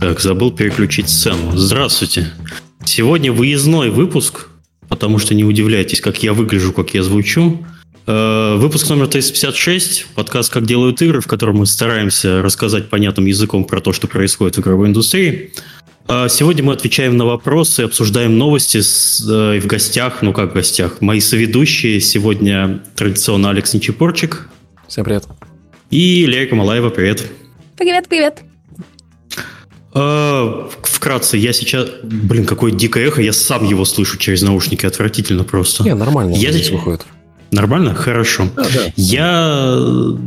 Так, забыл переключить сцену. Здравствуйте. Сегодня выездной выпуск, потому что не удивляйтесь, как я выгляжу, как я звучу. Э, выпуск номер 356, подкаст «Как делают игры», в котором мы стараемся рассказать понятным языком про то, что происходит в игровой индустрии. А сегодня мы отвечаем на вопросы, обсуждаем новости с, э, в гостях, ну как в гостях, мои соведущие сегодня традиционно Алекс Нечепорчик. Всем привет. И Лерика Малаева, привет. Привет, привет. А, вкратце, я сейчас... Блин, какое дикое эхо, я сам его слышу через наушники, отвратительно просто. Не, нормально. Я здесь выходит. Нормально? Хорошо. Да, да. Я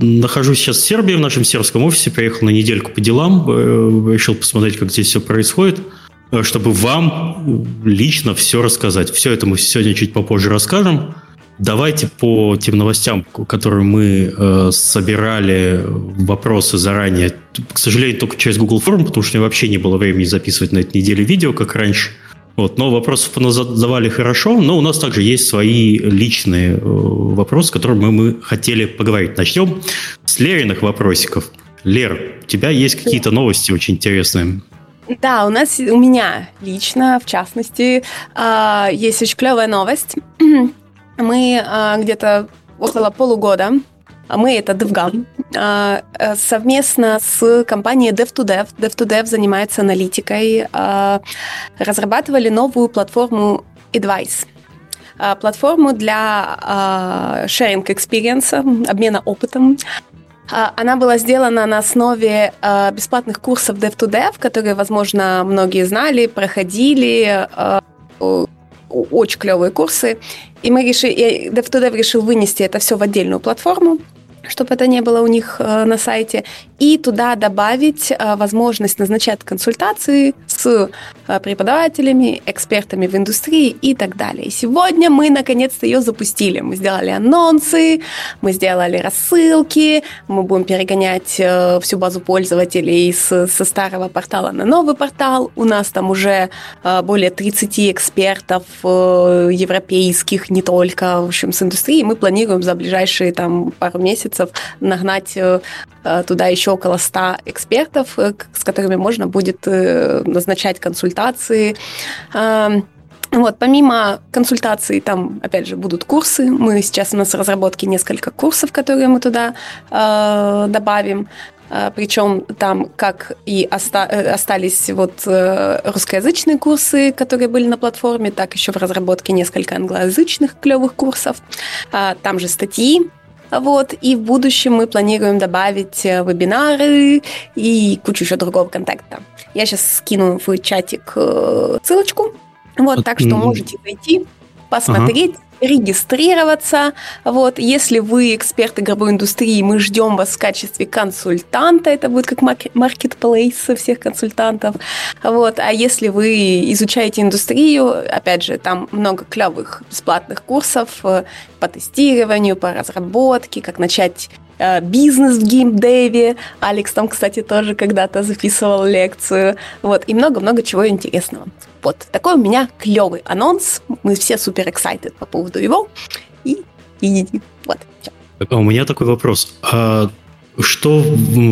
нахожусь сейчас в Сербии, в нашем сербском офисе, приехал на недельку по делам, э, решил посмотреть, как здесь все происходит, э, чтобы вам лично все рассказать. Все это мы сегодня чуть попозже расскажем. Давайте по тем новостям, которые мы э, собирали вопросы заранее. К сожалению, только через Google Form, потому что у меня вообще не было времени записывать на этой неделе видео, как раньше. Вот, но вопросов задавали хорошо, но у нас также есть свои личные э, вопросы, с которыми мы хотели поговорить. Начнем с Лериных вопросиков. Лер, у тебя есть какие-то новости очень интересные? Да, у нас, у меня лично, в частности, а, есть очень клевая новость. Мы а, где-то около полугода а мы это DevGam. А, э, совместно с компанией Dev2Dev, Dev2Dev занимается аналитикой, а, разрабатывали новую платформу Advice платформу для sharing experience, обмена опытом. Она была сделана на основе бесплатных курсов Dev2Dev, которые, возможно, многие знали, проходили, очень клевые курсы. И мы решили, Dev2Dev решил вынести это все в отдельную платформу чтобы это не было у них э, на сайте, и туда добавить э, возможность назначать консультации с э, преподавателями, экспертами в индустрии и так далее. Сегодня мы наконец-то ее запустили. Мы сделали анонсы, мы сделали рассылки, мы будем перегонять всю базу пользователей с, со старого портала на новый портал. У нас там уже более 30 экспертов европейских, не только, в общем, с индустрии. Мы планируем за ближайшие там пару месяцев месяцев нагнать э, э, туда еще около 100 экспертов, э, с которыми можно будет назначать консультации. Вот, помимо консультаций, там, опять же, будут курсы. Мы сейчас у нас в разработке несколько курсов, которые мы туда э, добавим. Причем там как и оста- остались вот русскоязычные курсы, которые были на платформе, так еще в разработке несколько англоязычных клевых курсов. Там же статьи вот, и в будущем мы планируем добавить э, вебинары и кучу еще другого контакта. Я сейчас скину в чатик э, ссылочку. Вот, так что можете зайти, посмотреть, ага регистрироваться. Вот, если вы эксперт игровой индустрии, мы ждем вас в качестве консультанта. Это будет как маркетплейс всех консультантов. Вот, а если вы изучаете индустрию, опять же, там много клевых бесплатных курсов э, по тестированию, по разработке, как начать бизнес в геймдеве. Алекс там, кстати, тоже когда-то записывал лекцию. Вот, и много-много чего интересного. Вот, такой у меня клевый анонс. Мы все супер excited по поводу его. И, и вот. А у меня такой вопрос. А что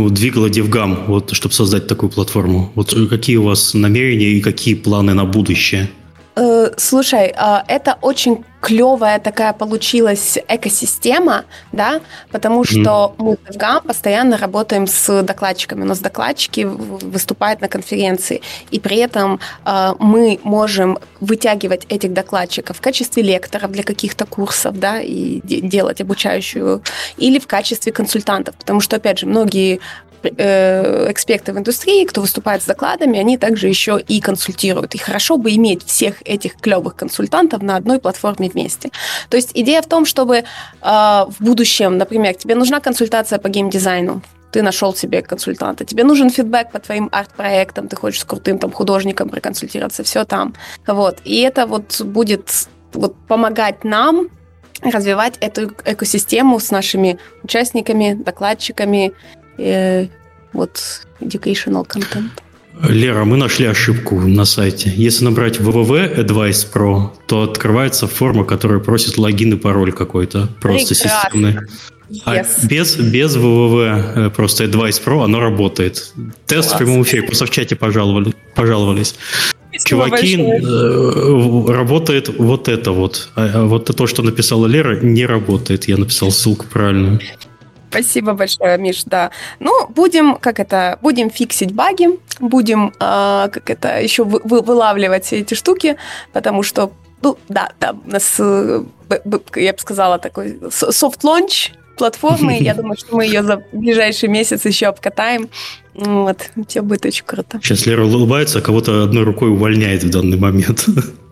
двигало DevGam, вот, чтобы создать такую платформу? Вот какие у вас намерения и какие планы на будущее? Э, слушай, а, это очень клевая такая получилась экосистема, да, потому что mm. мы в ГАМ постоянно работаем с докладчиками. У нас докладчики выступают на конференции, и при этом э, мы можем вытягивать этих докладчиков в качестве лекторов для каких-то курсов, да, и делать обучающую, или в качестве консультантов, потому что, опять же, многие эксперты в индустрии, кто выступает с докладами, они также еще и консультируют. И хорошо бы иметь всех этих клевых консультантов на одной платформе вместе. То есть идея в том, чтобы э, в будущем, например, тебе нужна консультация по геймдизайну, ты нашел себе консультанта. Тебе нужен фидбэк по твоим арт-проектам, ты хочешь с крутым там художником проконсультироваться, все там. Вот. И это вот будет вот помогать нам развивать эту экосистему с нашими участниками, докладчиками э, вот educational content. Лера, мы нашли ошибку на сайте. Если набрать www Advice Pro, то открывается форма, которая просит логин и пароль какой-то. Просто Прекрасно. системный. Yes. А без, без ВВВ, просто Advice Pro, оно работает. Тест Класс. в прямом эфире, просто в чате пожаловали, пожаловались. Спасибо Чуваки, большое. работает вот это вот. А, а вот то, что написала Лера, не работает. Я написал ссылку правильную. Спасибо большое, Миш, да. Ну, будем, как это, будем фиксить баги, будем, э, как это, еще вы, вы, вылавливать все эти штуки, потому что, ну, да, да, у нас, э, я бы сказала, такой soft launch платформы. Я думаю, что мы ее за ближайший месяц еще обкатаем. Вот, все будет очень круто. Сейчас Лера улыбается, а кого-то одной рукой увольняет в данный момент.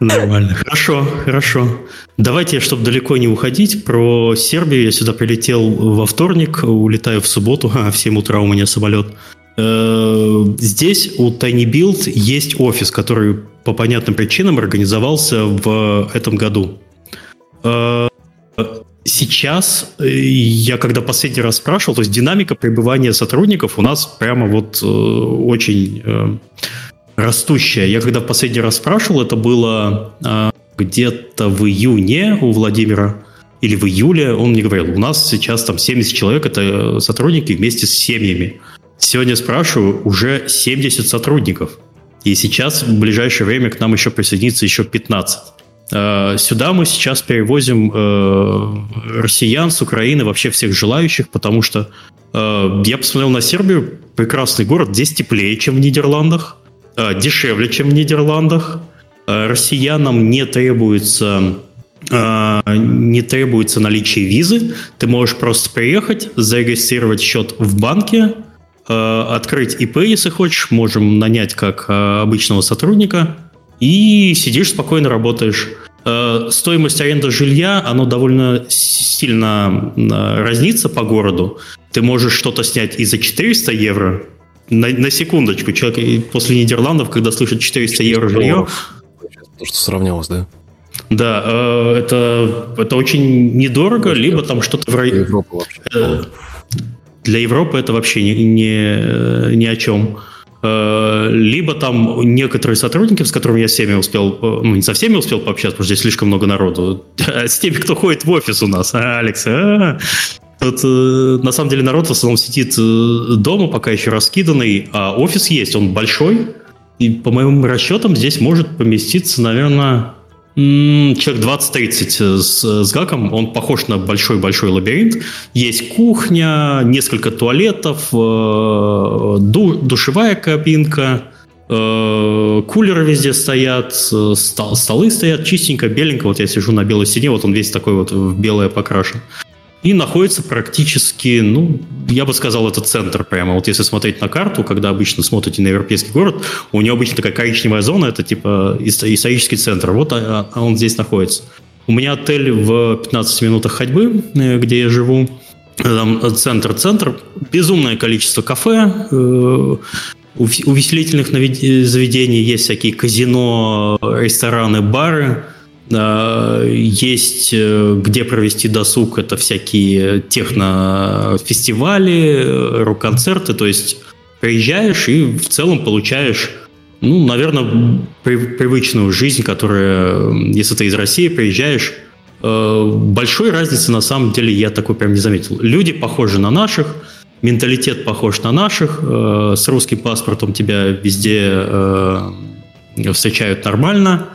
Нормально. Хорошо, хорошо. Давайте, чтобы далеко не уходить, про Сербию. Я сюда прилетел во вторник, улетаю в субботу, а в 7 утра у меня самолет. Э, здесь у Tiny Build есть офис, который по понятным причинам организовался в этом году. Э, сейчас, э, я когда последний раз спрашивал, то есть динамика пребывания сотрудников у нас прямо вот очень растущая. Я когда в последний раз спрашивал, это было э, где-то в июне у Владимира или в июле, он мне говорил, у нас сейчас там 70 человек, это сотрудники вместе с семьями. Сегодня спрашиваю, уже 70 сотрудников. И сейчас в ближайшее время к нам еще присоединится еще 15. Э, сюда мы сейчас перевозим э, россиян с Украины, вообще всех желающих, потому что э, я посмотрел на Сербию, прекрасный город, здесь теплее, чем в Нидерландах. Э, дешевле, чем в Нидерландах. Э, россиянам не требуется э, не требуется наличие визы. Ты можешь просто приехать, зарегистрировать счет в банке, открыть ИП, если хочешь, можем нанять как обычного сотрудника, и сидишь спокойно работаешь. Стоимость аренды жилья, оно довольно сильно разнится по городу. Ты можешь что-то снять и за 400 евро, на, на секундочку, человек после Нидерландов, когда слышит 400 евро жилье... То, что сравнялось, да? Да, э, это, это очень недорого, Может, либо там что-то в районе... Э, для Европы это вообще не, не, ни о чем. Э, либо там некоторые сотрудники, с которыми я всеми успел, ну, не со всеми успел пообщаться, потому что здесь слишком много народу, с теми, кто ходит в офис у нас, а, Алекс, а, Тут, э, на самом деле народ в основном сидит э, дома, пока еще раскиданный, а офис есть, он большой. И по моим расчетам здесь может поместиться, наверное, человек 20-30 э, с, с гаком. Он похож на большой-большой лабиринт. Есть кухня, несколько туалетов, ду, душевая кабинка, кулеры везде стоят, стол, столы стоят чистенько, беленько. Вот я сижу на белой стене, вот он весь такой вот в белое покрашен и находится практически, ну, я бы сказал, это центр прямо. Вот если смотреть на карту, когда обычно смотрите на европейский город, у него обычно такая коричневая зона, это типа исторический центр. Вот а, а он здесь находится. У меня отель в 15 минутах ходьбы, э, где я живу. Там центр-центр. Безумное количество кафе, э, увеселительных заведений, есть всякие казино, рестораны, бары – есть э, где провести досуг, это всякие технофестивали, рок-концерты, то есть приезжаешь и в целом получаешь, ну, наверное, привычную жизнь, которая, если ты из России приезжаешь, э, большой разницы на самом деле я такой прям не заметил. Люди похожи на наших, менталитет похож на наших, э, с русским паспортом тебя везде встречают нормально,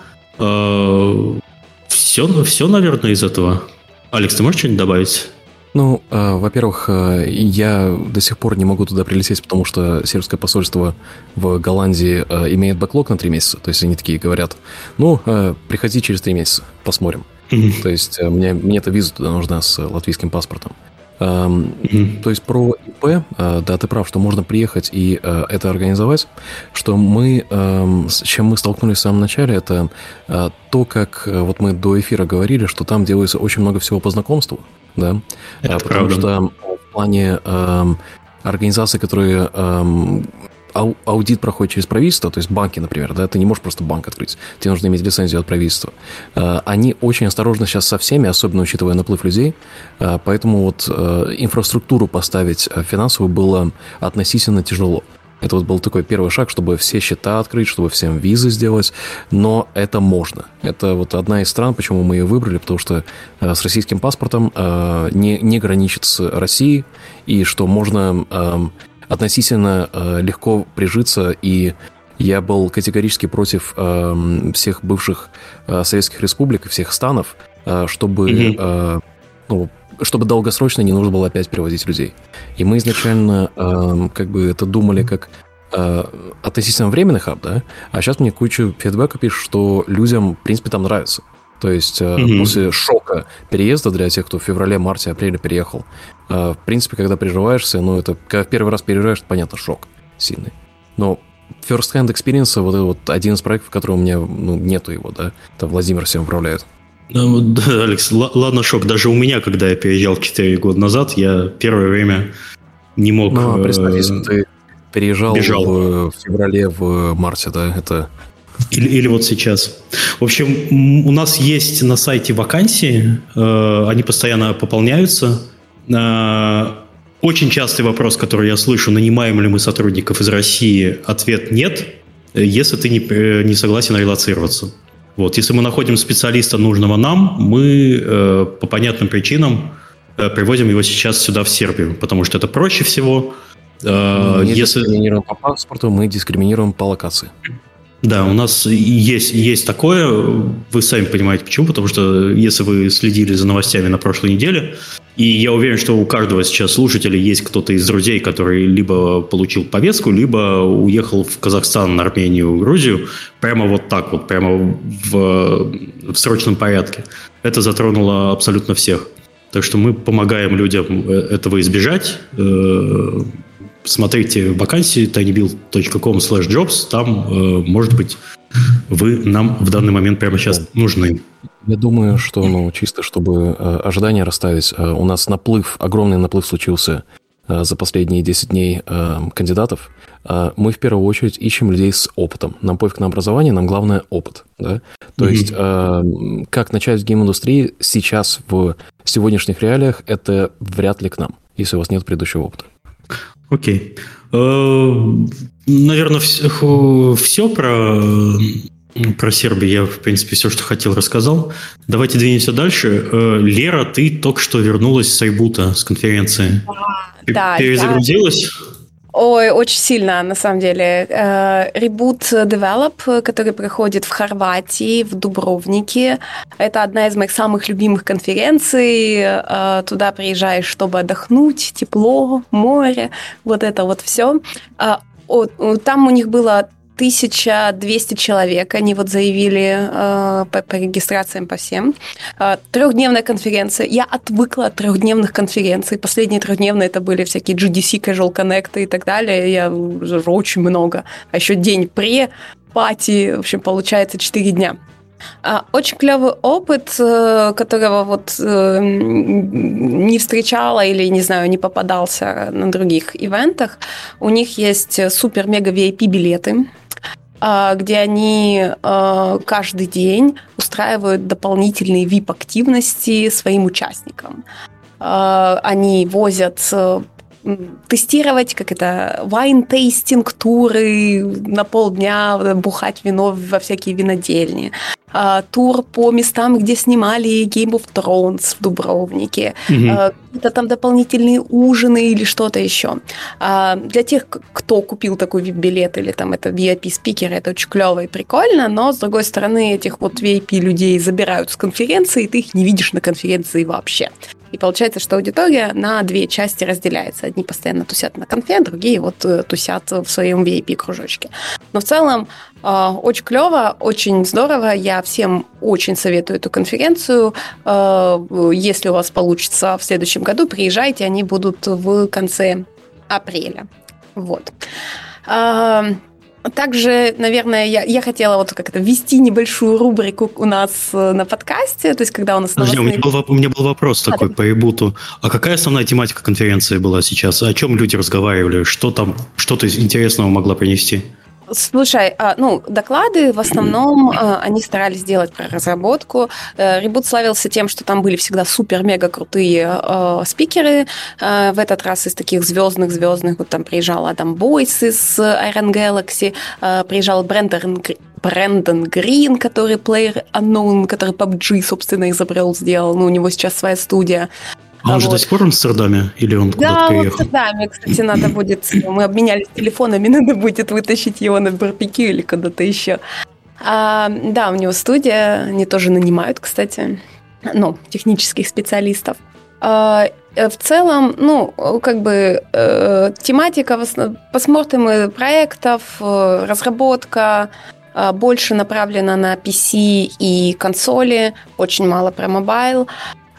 все, все, наверное, из этого. Алекс, ты можешь что-нибудь добавить? Ну, э, во-первых, э, я до сих пор не могу туда прилететь, потому что сербское посольство в Голландии э, имеет бэклог на три месяца. То есть они такие говорят, ну, э, приходи через три месяца, посмотрим. Mm-hmm. То есть э, мне, мне эта виза туда нужна с латвийским паспортом. Mm-hmm. То есть про ИП, э, да, ты прав, что можно приехать и э, это организовать, что мы, эм, с чем мы столкнулись в самом начале, это э, то, как вот мы до эфира говорили, что там делается очень много всего по знакомству, да, это потому правда. что в плане эм, организаций, которые эм, ау- аудит проходит через правительство, то есть банки, например, да, ты не можешь просто банк открыть, тебе нужно иметь лицензию от правительства. Э, они очень осторожны сейчас со всеми, особенно учитывая наплыв людей, э, поэтому вот э, инфраструктуру поставить финансовую было относительно тяжело. Это вот был такой первый шаг, чтобы все счета открыть, чтобы всем визы сделать, но это можно. Это вот одна из стран, почему мы ее выбрали, потому что с российским паспортом не, не граничит с Россией, и что можно э, относительно э, легко прижиться и я был категорически против э, всех бывших э, советских республик и всех станов, э, чтобы, mm-hmm. э, ну, чтобы долгосрочно не нужно было опять перевозить людей. И мы изначально э, как бы это думали как э, относительно временный хаб, да, а сейчас мне кучу фидбэка пишут, что людям, в принципе, там нравится. То есть mm-hmm. после шока переезда для тех, кто в феврале, марте, апреле переехал, э, в принципе, когда приживаешься, ну, это когда первый раз переезжаешь, понятно, шок сильный. Но First Hand Experience, вот это вот один из проектов, в котором у меня ну, нету его, да, там Владимир всем управляет. Ну, да, Алекс, ладно, шок. Даже у меня, когда я переезжал 4 года назад, я первое время не мог... Ну, а представь, если ты переезжал бежал. В, в феврале, в марте, да, это... Или, или вот сейчас. В общем, у нас есть на сайте вакансии, э, они постоянно пополняются. Э, очень частый вопрос, который я слышу, нанимаем ли мы сотрудников из России, ответ нет, если ты не, э, не согласен релацироваться. Вот, если мы находим специалиста нужного нам, мы э, по понятным причинам э, привозим его сейчас сюда, в Сербию, потому что это проще всего. Э, мы не если... дискриминируем по паспорту, мы дискриминируем по локации. Да, у нас есть, есть такое. Вы сами понимаете почему. Потому что если вы следили за новостями на прошлой неделе, и я уверен, что у каждого сейчас слушателя есть кто-то из друзей, который либо получил повестку, либо уехал в Казахстан, Армению, Грузию, прямо вот так вот, прямо в, в срочном порядке. Это затронуло абсолютно всех. Так что мы помогаем людям э, этого избежать. Смотрите вакансии tinybuild.com slash jobs, там, э, может быть, вы нам в данный момент прямо сейчас нужны. Я думаю, что, ну, чисто чтобы э, ожидания расставить, э, у нас наплыв, огромный наплыв случился э, за последние 10 дней э, кандидатов. Э, мы в первую очередь ищем людей с опытом. Нам пофиг на образование, нам главное опыт. Да? То mm-hmm. есть, э, как начать в гейм-индустрии сейчас в сегодняшних реалиях, это вряд ли к нам, если у вас нет предыдущего опыта. Окей. Э, Наверное, все, про, про Сербию я, в принципе, все, что хотел, рассказал. Давайте двинемся дальше. Э, Лера, ты только что вернулась с Айбута, с конференции. Да, Перезагрузилась? Я... Ой, очень сильно, на самом деле. Reboot э, Develop, который проходит в Хорватии, в Дубровнике. Это одна из моих самых любимых конференций. Э, туда приезжаешь, чтобы отдохнуть, тепло, море, вот это вот все. Э, там у них было 1200 человек, они вот заявили э, по, по регистрациям по всем. Э, трехдневная конференция. Я отвыкла от трехдневных конференций. Последние трехдневные это были всякие GDC, Casual Connect и так далее. Я уже очень много. А еще день пре, пати, в общем, получается 4 дня. А, очень клевый опыт, э, которого вот э, не встречала или, не знаю, не попадался на других ивентах. У них есть супер-мега VIP-билеты, а, где они а, каждый день устраивают дополнительные VIP-активности своим участникам. Они возят э, тестировать, как это, wine tasting, туры на полдня, бухать вино во всякие винодельни. А, тур по местам, где снимали Game of Thrones в Дубровнике. Угу. А, какие-то там дополнительные ужины или что-то еще. А, для тех, кто купил такой VIP-билет или там это VIP-спикер, это очень клево и прикольно, но, с другой стороны, этих вот VIP людей забирают с конференции, и ты их не видишь на конференции вообще. И получается, что аудитория на две части разделяется. Одни постоянно тусят на конфе, другие вот э, тусят в своем VIP-кружочке. Но в целом э, очень клево, очень здорово. Я всем очень советую эту конференцию. Э, если у вас получится в следующем году, приезжайте, они будут в конце апреля. Вот. Также, наверное, я, я хотела вот как-то ввести небольшую рубрику у нас э, на подкасте, то есть когда у нас... Подожди, новостные... у, меня был, у меня был вопрос а, такой да. по ребуту. А какая основная тематика конференции была сейчас? О чем люди разговаривали? Что там, что-то интересного могла принести? Слушай, а, ну, доклады в основном а, они старались делать про разработку. Ребут славился тем, что там были всегда супер-мега крутые а, спикеры. В этот раз из таких звездных-звездных, вот там приезжал Адам Бойс из Iron Galaxy, приезжал Брэндон Брэндон Грин, который Player Unknown, который PUBG, собственно, изобрел, сделал. Ну, у него сейчас своя студия. А он вот. же до сих пор в Амстердаме? Или он куда-то да, приехал? Да, в Амстердаме, кстати, надо будет... Мы обменялись телефонами, надо будет вытащить его на барбекю или куда-то еще. А, да, у него студия, они тоже нанимают, кстати, ну, технических специалистов. А, э, в целом, ну, как бы э, тематика, посмотрим проектов, э, разработка, больше направлена на PC и консоли, очень мало про mobile.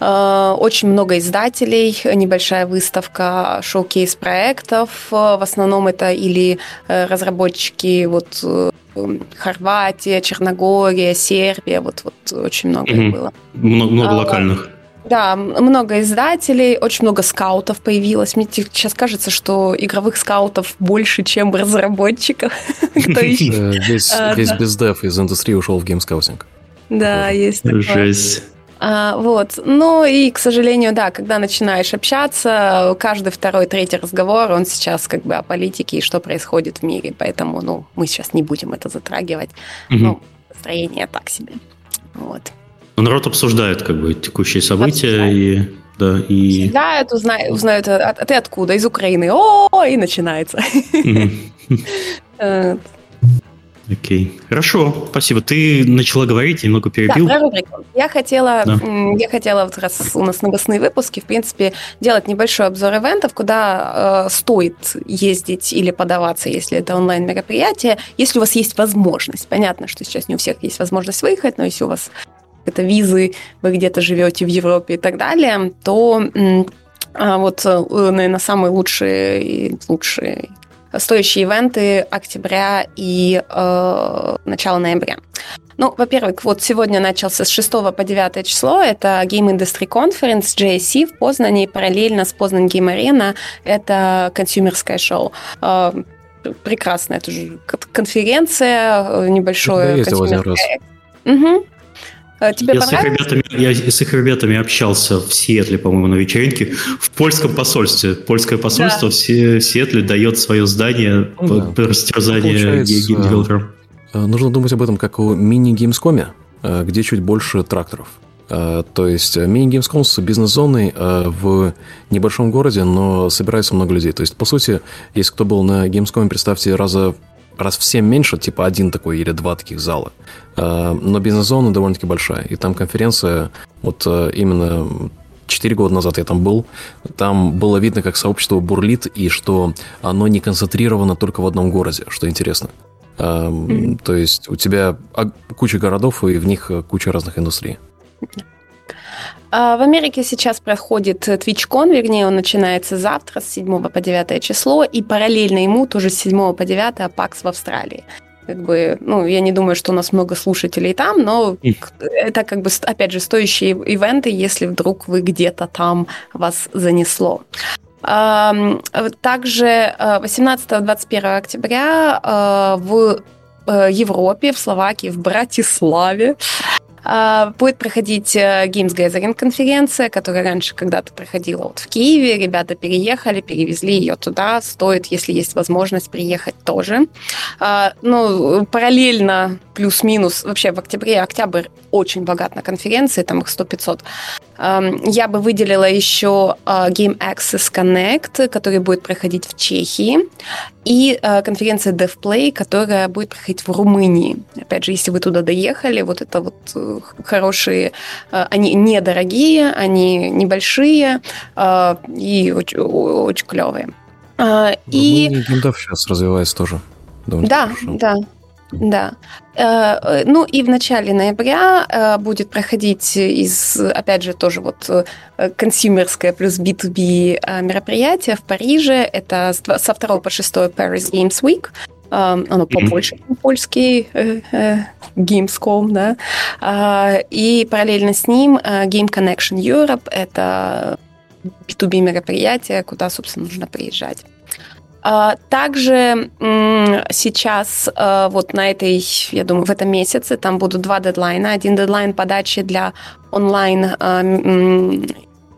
Э, очень много издателей, небольшая выставка, showcase проектов. В основном это или э, разработчики вот э, Хорватия, Черногория, Сербия, вот, вот очень много mm-hmm. было. Много, много а, локальных. Да, много издателей, очень много скаутов появилось. Мне сейчас кажется, что игровых скаутов больше, чем разработчиков. Весь а, бизнес-дев из индустрии ушел в game scouting. Да, есть Жесть. А, вот. Ну и, к сожалению, да, когда начинаешь общаться, каждый второй, третий разговор, он сейчас как бы о политике и что происходит в мире. Поэтому, ну, мы сейчас не будем это затрагивать. Угу. Ну, настроение так себе. Вот. Но народ обсуждает как бы текущие события и да, и... Обсуждают, узнают, узнают а, а ты откуда? Из Украины. О, и начинается. Окей. Хорошо, спасибо. Ты начала говорить, я немного перебил. Да, про рубрику. Я хотела, да. я хотела, вот раз у нас новостные выпуски, в принципе, делать небольшой обзор ивентов, куда э, стоит ездить или подаваться, если это онлайн-мероприятие, если у вас есть возможность. Понятно, что сейчас не у всех есть возможность выехать, но если у вас это визы, вы где-то живете в Европе и так далее, то а вот, э, наверное, самый лучший, лучший стоящие ивенты октября и э, начала ноября. Ну, во-первых, вот сегодня начался с 6 по 9 число. Это Game Industry Conference JSC в Познане. Параллельно с Познан Game Arena это консюмерское шоу. Э, прекрасно. Это же конференция, э, небольшое консюмерское. Угу. А, тебе я с, их ребятами, я с их ребятами общался в Сиэтле, по-моему, на вечеринке, в польском посольстве. Польское посольство да. в Сиэтле дает свое здание ну, да. по растерзанию геймдевелоперам. Э, нужно думать об этом как о мини-геймскоме, э, где чуть больше тракторов. Э, то есть мини-геймском с бизнес-зоной в небольшом городе, но собирается много людей. То есть, по сути, если кто был на геймскоме, представьте, раза раз в 7 меньше, типа один такой или два таких зала. Э, но бизнес-зона довольно-таки большая. И там конференция, вот э, именно Четыре года назад я там был. Там было видно, как сообщество бурлит, и что оно не концентрировано только в одном городе, что интересно. Mm-hmm. То есть у тебя куча городов, и в них куча разных индустрий. А, в Америке сейчас проходит TwitchCon, вернее, он начинается завтра с 7 по 9 число, и параллельно ему тоже с 7 по 9 PAX в Австралии. Как бы, ну, я не думаю, что у нас много слушателей там, но это как бы, опять же, стоящие ивенты, если вдруг вы где-то там вас занесло. Также 18-21 октября а, в э, Европе, в Словакии, в Братиславе будет проходить э, Games Gathering конференция, которая раньше когда-то проходила вот в Киеве. Ребята переехали, перевезли ее туда. Стоит, если есть возможность, приехать тоже. А, ну, параллельно, плюс-минус, вообще в октябре, октябрь очень богат на конференции, там их 100-500. Я бы выделила еще а, Game Access Connect, который будет проходить в Чехии, и конференция DevPlay, которая будет проходить в Румынии. Опять же, если вы туда доехали, вот это вот э, хорошие, э, они недорогие, они небольшие э, и очень, очень клевые. А, и... Ну, геймдев сейчас развивается тоже. Да, хорошо. да. Да. Э, ну и в начале ноября будет проходить из, опять же, тоже вот консюмерское плюс B2B мероприятие в Париже. Это со 2 по 6 Paris Games Week оно побольше, mm-hmm. польский э, э, Gamescom, да, и параллельно с ним э, Game Connection Europe, это B2B мероприятие, куда, собственно, нужно приезжать. Также сейчас вот на этой, я думаю, в этом месяце там будут два дедлайна. Один дедлайн подачи для онлайн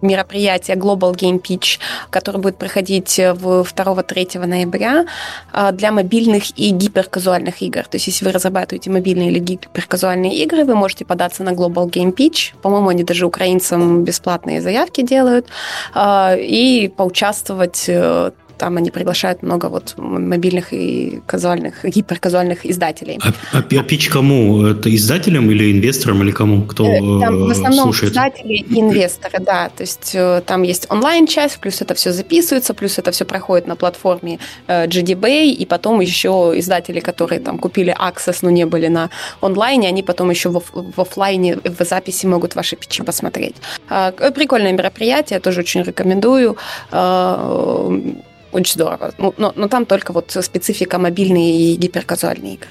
мероприятие Global Game Pitch, которое будет проходить в 2-3 ноября а, для мобильных и гиперказуальных игр. То есть, если вы разрабатываете мобильные или гиперказуальные игры, вы можете податься на Global Game Pitch. По-моему, они даже украинцам бесплатные заявки делают. А, и поучаствовать э, там они приглашают много вот мобильных и казуальных, гиперказуальных издателей. А, а, а пич кому? Это издателям или инвесторам, или кому? Кто э, там в основном слушает? издатели и инвесторы, да. То есть э, там есть онлайн-часть, плюс это все записывается, плюс это все проходит на платформе э, GDBay, и потом еще издатели, которые там купили Access, но не были на онлайне, они потом еще в, в офлайне в записи могут ваши пичи посмотреть. А, прикольное мероприятие, тоже очень рекомендую очень здорово. Ну, но, но там только вот специфика мобильные и гиперказуальные игры.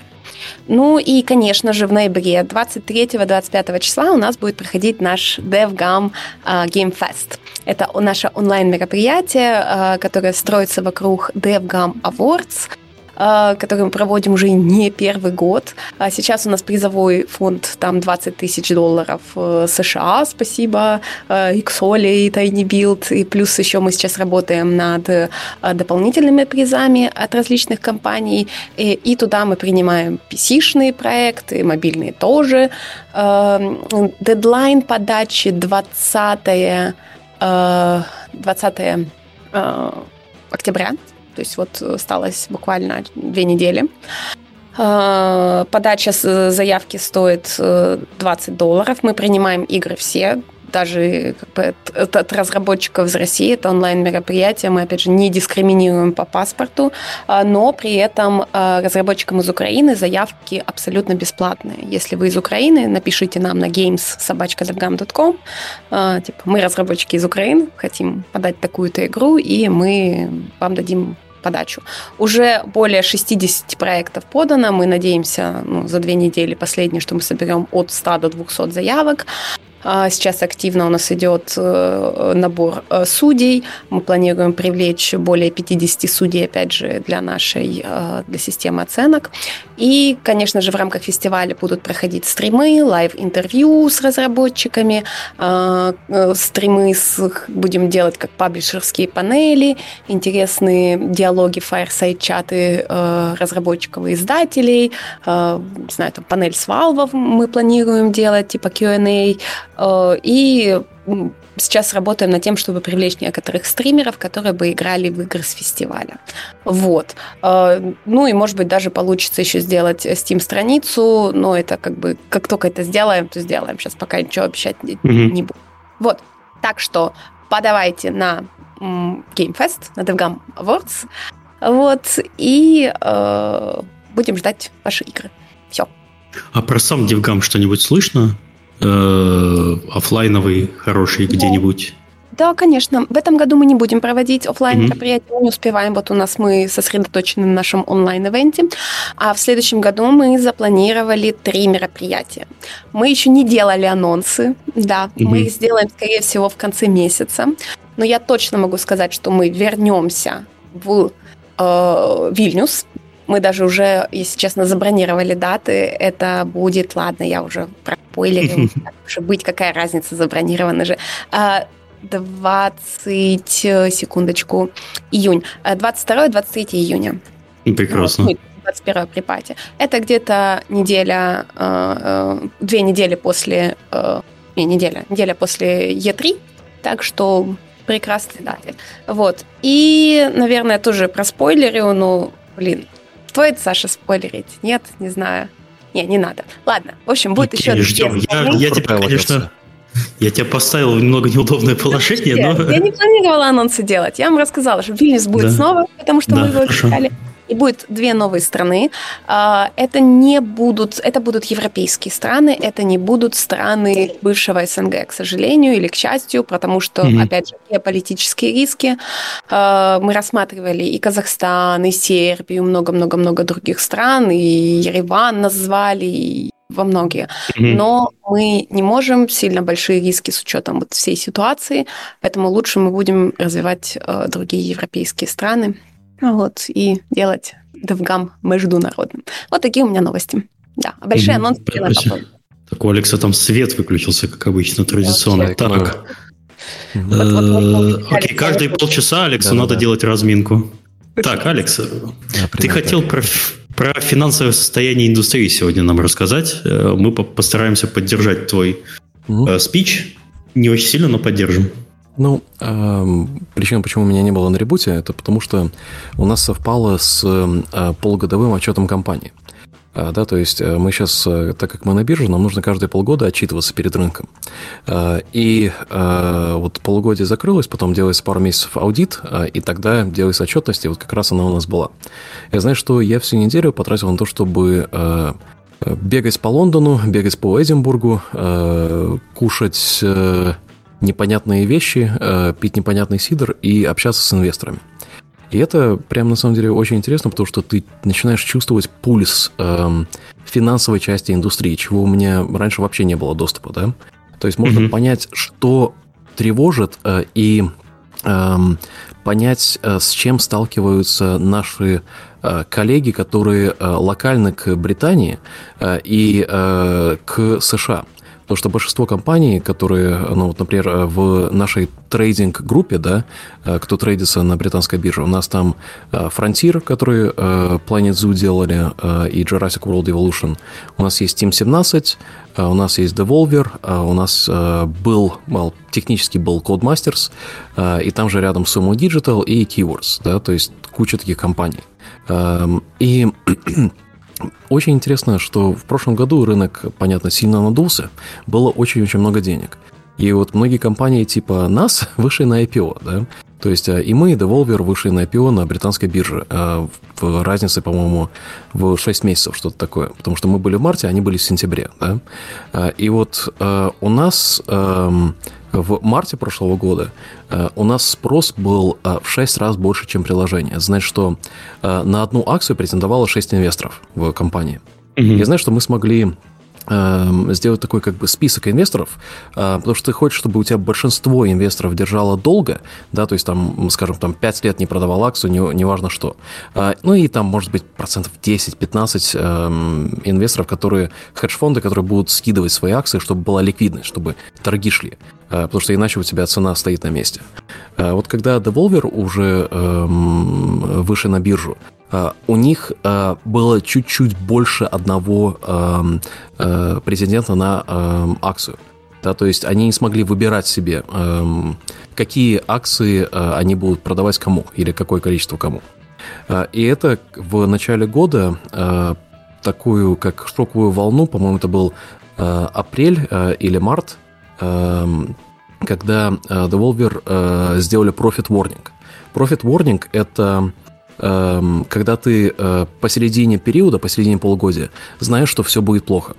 Ну и, конечно же, в ноябре 23-25 числа у нас будет проходить наш DevGam uh, Game Fest. Это наше онлайн-мероприятие, uh, которое строится вокруг DevGam Awards – а, который мы проводим уже не первый год. А сейчас у нас призовой фонд там 20 тысяч долларов э, США, спасибо, Иксоли и Tiny Build, и плюс еще мы сейчас работаем над э, дополнительными призами от различных компаний, и, и туда мы принимаем PC-шные проекты, мобильные тоже. Дедлайн подачи 20 20 октября то есть вот осталось буквально две недели. А, подача заявки стоит 20 э, долларов. Мы принимаем игры все, даже как бы, от, от разработчиков из России, это онлайн-мероприятие, мы, опять же, не дискриминируем по паспорту, а, но при этом а, разработчикам из Украины заявки абсолютно бесплатные. Если вы из Украины, напишите нам на games.sobachka.com, типа, мы разработчики из Украины, хотим подать такую-то игру, и мы вам дадим подачу. Уже более 60 проектов подано. Мы надеемся ну, за две недели последние, что мы соберем от 100 до 200 заявок. А, сейчас активно у нас идет э, набор э, судей. Мы планируем привлечь более 50 судей, опять же, для нашей, э, для системы оценок. И, конечно же, в рамках фестиваля будут проходить стримы, live-интервью с разработчиками, стримы с, будем делать как паблишерские панели, интересные диалоги, fireside-чаты разработчиков и издателей, не знаю, там панель с Valve мы планируем делать, типа Q&A, и сейчас работаем над тем, чтобы привлечь некоторых стримеров, которые бы играли в игры с фестиваля. Вот. Э, ну и, может быть, даже получится еще сделать Steam-страницу, но это как бы, как только это сделаем, то сделаем. Сейчас пока ничего обещать не, mm-hmm. не буду. Вот. Так что подавайте на GameFest, на DevGam Awards, вот, и э, будем ждать ваши игры. Все. А про сам DevGam что-нибудь слышно? Э, офлайновый хороший где-нибудь? Да, конечно. В этом году мы не будем проводить офлайн мероприятия, mm-hmm. не успеваем. Вот у нас мы сосредоточены на нашем онлайн-ивенте. А в следующем году мы запланировали три мероприятия. Мы еще не делали анонсы, да, mm-hmm. мы их сделаем, скорее всего, в конце месяца. Но я точно могу сказать, что мы вернемся в э, Вильнюс мы даже уже, если честно, забронировали даты. Это будет, ладно, я уже пропойлерю, уже быть, какая разница, забронировано же. 20, а, секундочку, июнь. 22-23 а, июня. Прекрасно. 21 ну, при пати. Это где-то неделя, а, две недели после, не, неделя, неделя после Е3, так что прекрасные даты. Вот. И, наверное, тоже про спойлеры, ну, блин, Стоит, Саша, спойлерить? Нет, не знаю. Не, не надо. Ладно, в общем, будет еще... Ждем. Я, я тебя, конечно, я тебя поставил в немного неудобное положение, но... Я не планировала анонсы делать. Я вам рассказала, что Вильнюс будет да. снова, потому что да, мы его искали и будет две новые страны. А, это не будут, это будут европейские страны, это не будут страны бывшего СНГ, к сожалению или к счастью, потому что, mm-hmm. опять же, геополитические риски. А, мы рассматривали и Казахстан, и Сербию, много-много-много других стран, и Ереван назвали, и во многие. Mm-hmm. Но мы не можем, сильно большие риски с учетом вот всей ситуации, поэтому лучше мы будем развивать э, другие европейские страны. Вот, и делать DevGam международным. Вот такие у меня новости. Да, большие анонсы Так у Алекса там свет выключился, как обычно, традиционно. Так. Окей, каждые полчаса Алексу надо делать разминку. Так, Алекс, ты хотел про, про финансовое состояние индустрии сегодня нам рассказать. Э, мы постараемся поддержать твой э, спич. Не очень сильно, но поддержим. Ну, э, причина, почему меня не было на ребуте, это потому что у нас совпало с э, полугодовым отчетом компании. А, да, то есть э, мы сейчас, э, так как мы на бирже, нам нужно каждые полгода отчитываться перед рынком. И вот полугодие закрылось, потом делается пару месяцев аудит, и тогда делается отчетность, и вот как раз она у нас была. Я знаю, что я всю неделю потратил на то, чтобы бегать по Лондону, бегать по Эдинбургу, кушать непонятные вещи, пить непонятный сидр и общаться с инвесторами. И это прям на самом деле очень интересно, потому что ты начинаешь чувствовать пульс эм, финансовой части индустрии, чего у меня раньше вообще не было доступа, да. То есть можно mm-hmm. понять, что тревожит, э, и э, понять, э, с чем сталкиваются наши э, коллеги, которые э, локальны к Британии э, и э, к США. Потому что большинство компаний, которые, ну, вот, например, в нашей трейдинг-группе, да, э, кто трейдится на британской бирже, у нас там э, Frontier, которые э, Planet Zoo делали, и Jurassic World Evolution. У нас есть Team 17, у нас есть Devolver, у нас был, well, технически был Codemasters, и там же рядом Sumo Digital и Keywords, да, то есть куча таких компаний. Эм, и очень интересно, что в прошлом году рынок, понятно, сильно надулся, было очень-очень много денег. И вот многие компании типа нас вышли на IPO, да, то есть э, и мы, и Devolver вышли на IPO на британской бирже. Э, в разнице, по-моему, в 6 месяцев, что-то такое. Потому что мы были в марте, а они были в сентябре. Да? Э, и вот у нас в марте прошлого года у нас спрос был в 6 раз больше, чем приложение. Значит, что на одну акцию претендовало 6 инвесторов в компании. Угу. Я знаю, что мы смогли Эм, сделать такой как бы список инвесторов, э, потому что ты хочешь, чтобы у тебя большинство инвесторов держало долго, да, то есть там, скажем, там 5 лет не продавал акцию, не, неважно что. Э, ну и там, может быть, процентов 10-15 эм, инвесторов, которые, хедж-фонды, которые будут скидывать свои акции, чтобы была ликвидность, чтобы торги шли э, потому что иначе у тебя цена стоит на месте. Вот когда Devolver уже эм, выше на биржу, Uh, у них было чуть-чуть больше одного uh, претендента на акцию. Да, то есть они не смогли выбирать себе, какие акции они будут продавать кому или какое количество кому. И это в начале года такую, как шоковую волну, по-моему, это был апрель или март, когда Devolver сделали Profit Warning. Profit Warning – это Эм, когда ты э, посередине периода, посередине полугодия, знаешь, что все будет плохо.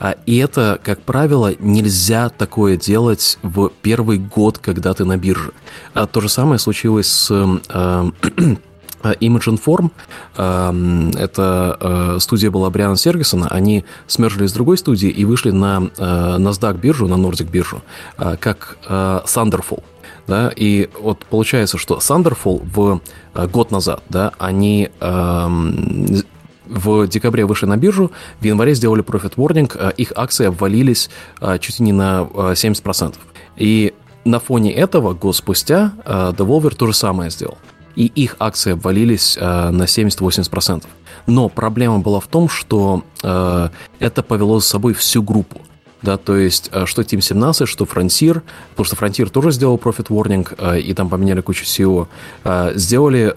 А, и это, как правило, нельзя такое делать в первый год, когда ты на бирже. А то же самое случилось с э, Image Inform, эм, это э, студия была Бриана Сергисона, они смержились с другой студией и вышли на NASDAQ биржу, на Nordic биржу, как Thunderfall да, и вот получается, что Thunderfall в э, год назад, да, они эм, в декабре вышли на биржу, в январе сделали Profit Warning, э, их акции обвалились э, чуть ли не на 70%. И на фоне этого год спустя Devolver то же самое сделал. И их акции обвалились на 70-80%. Но проблема была в том, что это повело за собой всю группу да, то есть э, что Team 17, что Frontier, потому что Frontier тоже сделал Profit Warning, э, и там поменяли кучу SEO, э, сделали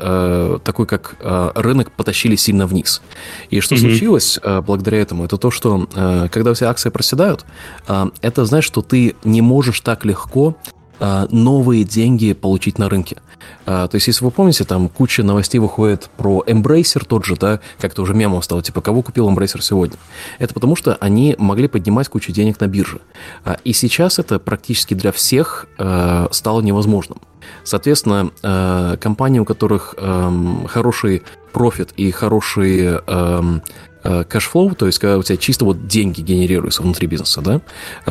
такой, как рынок потащили сильно вниз. И что mm-hmm. случилось благодаря этому, это то, что когда все акции проседают, это значит, что ты не можешь так легко новые деньги получить на рынке. А, то есть, если вы помните, там куча новостей выходит про Embracer тот же, да, как-то уже мемом стало, типа, кого купил Embracer сегодня? Это потому, что они могли поднимать кучу денег на бирже. А, и сейчас это практически для всех а, стало невозможным. Соответственно, компании, у которых хороший профит и хорошие cash flow, то есть когда у тебя чисто вот деньги генерируются внутри бизнеса, да,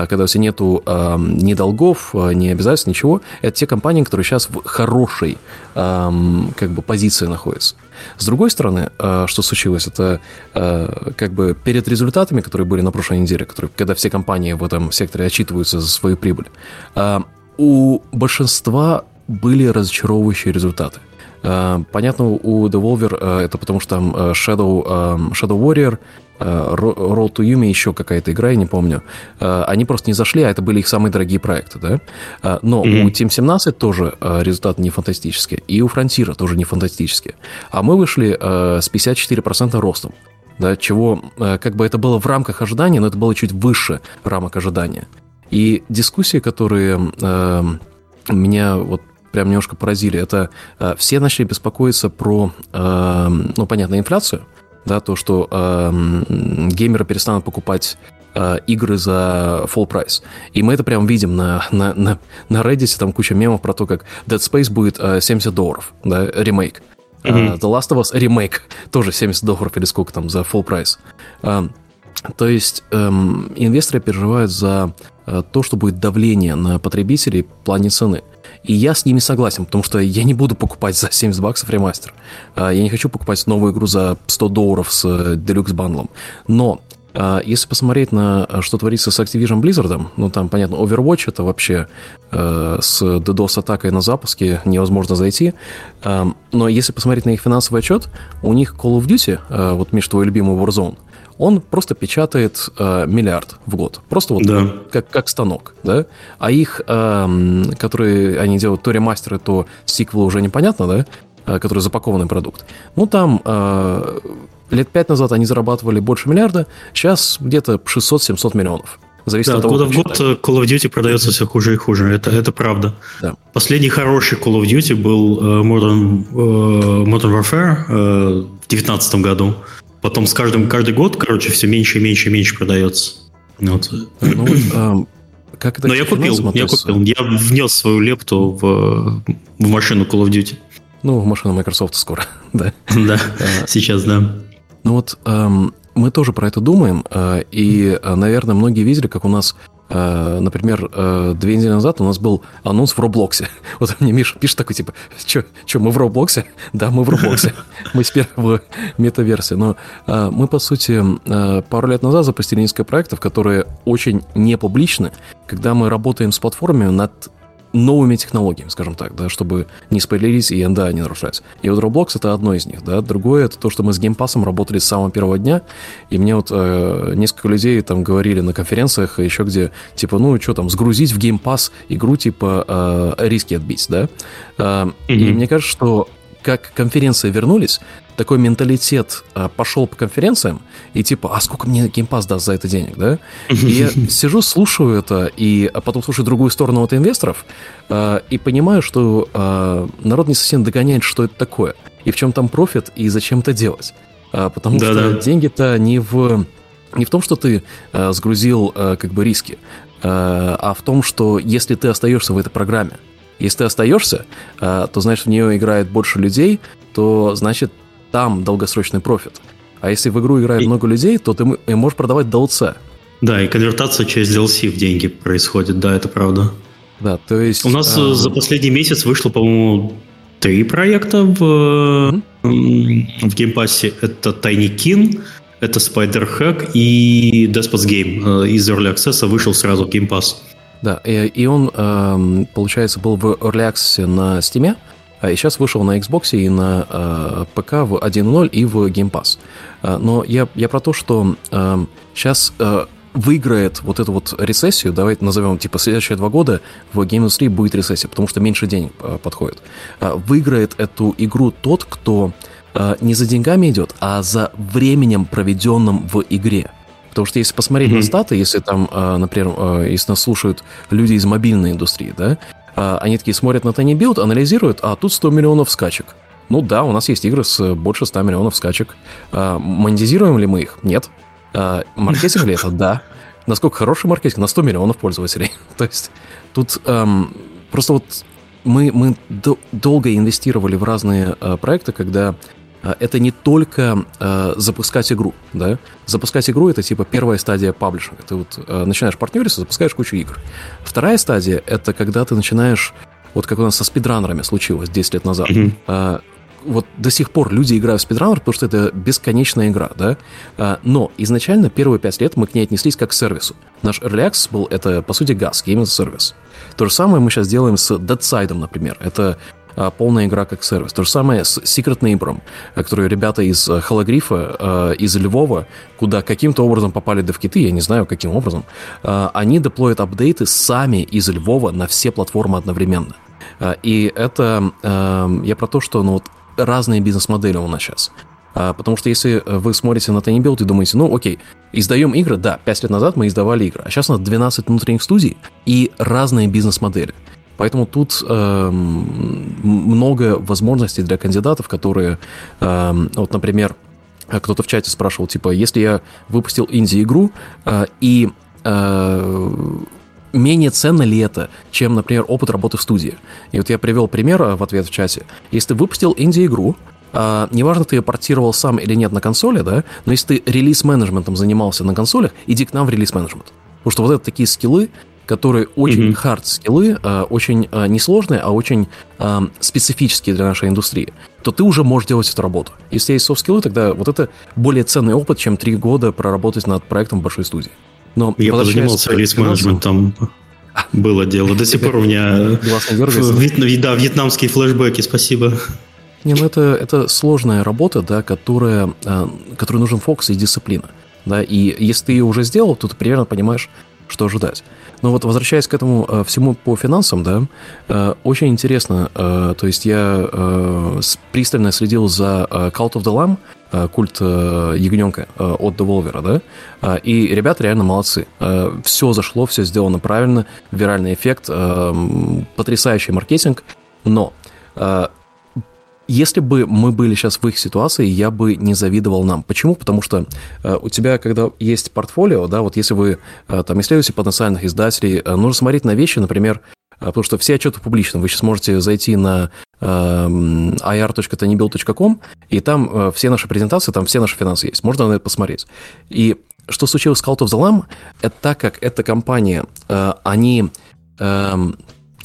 когда у тебя нету э, ни долгов, ни обязательств, ничего, это те компании, которые сейчас в хорошей э, как бы позиции находятся. С другой стороны, э, что случилось, это э, как бы перед результатами, которые были на прошлой неделе, которые, когда все компании в этом секторе отчитываются за свою прибыль, э, у большинства были разочаровывающие результаты. Понятно, у Devolver это потому, что там Shadow, Shadow Warrior, Road to Yumi, еще какая-то игра, я не помню. Они просто не зашли, а это были их самые дорогие проекты, да? Но mm-hmm. у Team 17 тоже результаты не фантастические, и у Frontier тоже не фантастические. А мы вышли с 54% ростом, да, чего, как бы это было в рамках ожидания, но это было чуть выше рамок ожидания. И дискуссии, которые э, меня вот прям немножко поразили, это э, все начали беспокоиться про, э, ну, понятно, инфляцию, да, то, что э, геймеры перестанут покупать э, игры за full price. И мы это прям видим на, на, на, на Reddit, там куча мемов про то, как Dead Space будет э, 70 долларов, да, ремейк. Mm-hmm. Uh, The Last of Us ремейк тоже 70 долларов или сколько там за full price. Uh, то есть эм, инвесторы переживают за э, то, что будет давление на потребителей в плане цены. И я с ними согласен, потому что я не буду покупать за 70 баксов ремастер. Э, я не хочу покупать новую игру за 100 долларов с э, Deluxe бандлом. Но э, если посмотреть на э, что творится с Activision Blizzard, ну там, понятно, Overwatch это вообще э, с DDoS-атакой на запуске невозможно зайти. Но если посмотреть на их финансовый отчет, у них Call of Duty, э, вот, Миш, твой любимый Warzone, он просто печатает э, миллиард в год. Просто вот да. как, как станок, да? А их, э, которые они делают то ремастеры, то сиквелы уже непонятно, да? Э, который запакованный продукт. Ну, там э, лет пять назад они зарабатывали больше миллиарда, сейчас где-то 600-700 миллионов. Зависит да, от того, года в год Call of Duty продается все хуже и хуже. Это, это правда. Да. Последний хороший Call of Duty был э, Modern, э, Modern Warfare в 2019 году. Потом с каждым, каждый год, короче, все меньше и меньше и меньше продается. Вот. Ну, вот, как это Но я купил, я купил. Я внес свою лепту в, в машину Call of Duty. Ну, в машину Microsoft скоро, да. Да, а, сейчас, да. Ну вот мы тоже про это думаем, а, и, а, наверное, многие видели, как у нас например, э, две недели назад у нас был анонс в Роблоксе. Вот мне Миша пишет такой, типа, что, мы в Роблоксе? Да, мы в Роблоксе. Мы теперь в метаверсии. Но э, мы, по сути, пару лет назад запустили несколько проектов, которые очень не публичны, когда мы работаем с платформами над новыми технологиями, скажем так, да, чтобы не спойлерить и НДА не нарушать. И вот Roblox это одно из них, да. Другое это то, что мы с геймпасом работали с самого первого дня, и мне вот э, несколько людей там говорили на конференциях еще где, типа, ну, что там, сгрузить в Game Pass игру, типа, э, риски отбить, да. Э, mm-hmm. И мне кажется, что как конференции вернулись, такой менталитет а, пошел по конференциям, и типа, а сколько мне Game Pass даст за это денег, да? И я сижу, слушаю это, и а потом слушаю другую сторону от инвесторов, а, и понимаю, что а, народ не совсем догоняет, что это такое, и в чем там профит, и зачем это делать. Потому да, что да. деньги-то не в, не в том, что ты а, сгрузил а, как бы риски, а, а в том, что если ты остаешься в этой программе, если ты остаешься, то значит в нее играет больше людей, то значит там долгосрочный профит. А если в игру играет и... много людей, то ты можешь продавать DLC. Да, и конвертация через DLC в деньги происходит, да, это правда. Да, то есть... У нас а... за последний месяц вышло, по-моему, три проекта в, mm-hmm. в Game Pass 'е. Это Tinykin, это SpiderHeck и Despot's Game. Э, из Early Access вышел сразу в Game Pass. Да, и, и он, получается, был в Early Access на Steam, и сейчас вышел на Xbox и на э, ПК в 1.0 и в Game Pass. Э, но я, я про то, что э, сейчас э, выиграет вот эту вот рецессию, давайте назовем, типа, следующие два года в гейм-индустрии будет рецессия, потому что меньше денег э, подходит. Э, выиграет эту игру тот, кто э, не за деньгами идет, а за временем, проведенным в игре. Потому что если посмотреть mm-hmm. на статы, если там, э, например, если нас слушают люди из мобильной индустрии, да, а, они такие смотрят на Tiny Build, анализируют, а тут 100 миллионов скачек. Ну да, у нас есть игры с больше 100 миллионов скачек. А, монетизируем ли мы их? Нет. А, маркетинг ли это? Да. Насколько хороший маркетинг? На 100 миллионов пользователей. То есть тут эм, просто вот мы, мы до, долго инвестировали в разные э, проекты, когда э, это не только э, запускать игру, да. Запускать игру это типа первая стадия паблишинга. Ты вот э, начинаешь партнериться, запускаешь кучу игр. Вторая стадия это когда ты начинаешь, вот как у нас со спидранерами случилось 10 лет назад. Mm-hmm. Э, вот до сих пор люди играют в спидранер, потому что это бесконечная игра, да. Но изначально первые пять лет мы к ней отнеслись как к сервису. Наш Early Access был, это, по сути, газ, Game as a Service. То же самое мы сейчас делаем с Dead Side, например. Это а, полная игра как сервис. То же самое с Secret Neighbor, а, которые ребята из а, Хологрифа, из Львова, куда каким-то образом попали девкиты, я не знаю, каким образом, они деплоят апдейты сами из Львова на все платформы одновременно. И это я про то, что ну, вот разные бизнес-модели у нас сейчас. Потому что если вы смотрите на Tiny Build и думаете, ну окей, издаем игры, да, 5 лет назад мы издавали игры, а сейчас у нас 12 внутренних студий и разные бизнес-модели. Поэтому тут э, много возможностей для кандидатов, которые, э, вот, например, кто-то в чате спрашивал, типа, если я выпустил инди-игру э, и э, менее ценно ли это, чем, например, опыт работы в студии. И вот я привел пример э, в ответ в чате. Если ты выпустил инди-игру, а, неважно, ты ее портировал сам или нет на консоли, да, но если ты релиз-менеджментом занимался на консолях, иди к нам в релиз-менеджмент. Потому что вот это такие скиллы, которые очень mm-hmm. скиллы, э, очень э, несложные, а очень э, специфические для нашей индустрии, то ты уже можешь делать эту работу. Если есть софт-скиллы, тогда вот это более ценный опыт, чем три года проработать над проектом большой студии. Но я позанимался релиз-менеджментом. Было дело. До сих пор у меня да, вьетнамские флешбеки, спасибо. Не, ну это, это сложная работа, да, которая, которой нужен фокус и дисциплина. Да, и если ты ее уже сделал, то ты примерно понимаешь, что ожидать. Но вот возвращаясь к этому э, всему по финансам, да, э, очень интересно, э, то есть я пристально следил за Cult of the Lamb, культ ягненка от Devolver, да, и ребята реально молодцы. Все зашло, все сделано правильно, виральный эффект, потрясающий маркетинг, но если бы мы были сейчас в их ситуации, я бы не завидовал нам. Почему? Потому что э, у тебя, когда есть портфолио, да, вот если вы э, там исследуете потенциальных издателей, э, нужно смотреть на вещи, например, э, потому что все отчеты публичны. Вы сейчас можете зайти на э, ir.tanybuild.com, и там э, все наши презентации, там все наши финансы есть. Можно на это посмотреть. И что случилось с Cult of the Lamb, это так как эта компания, э, они... Э,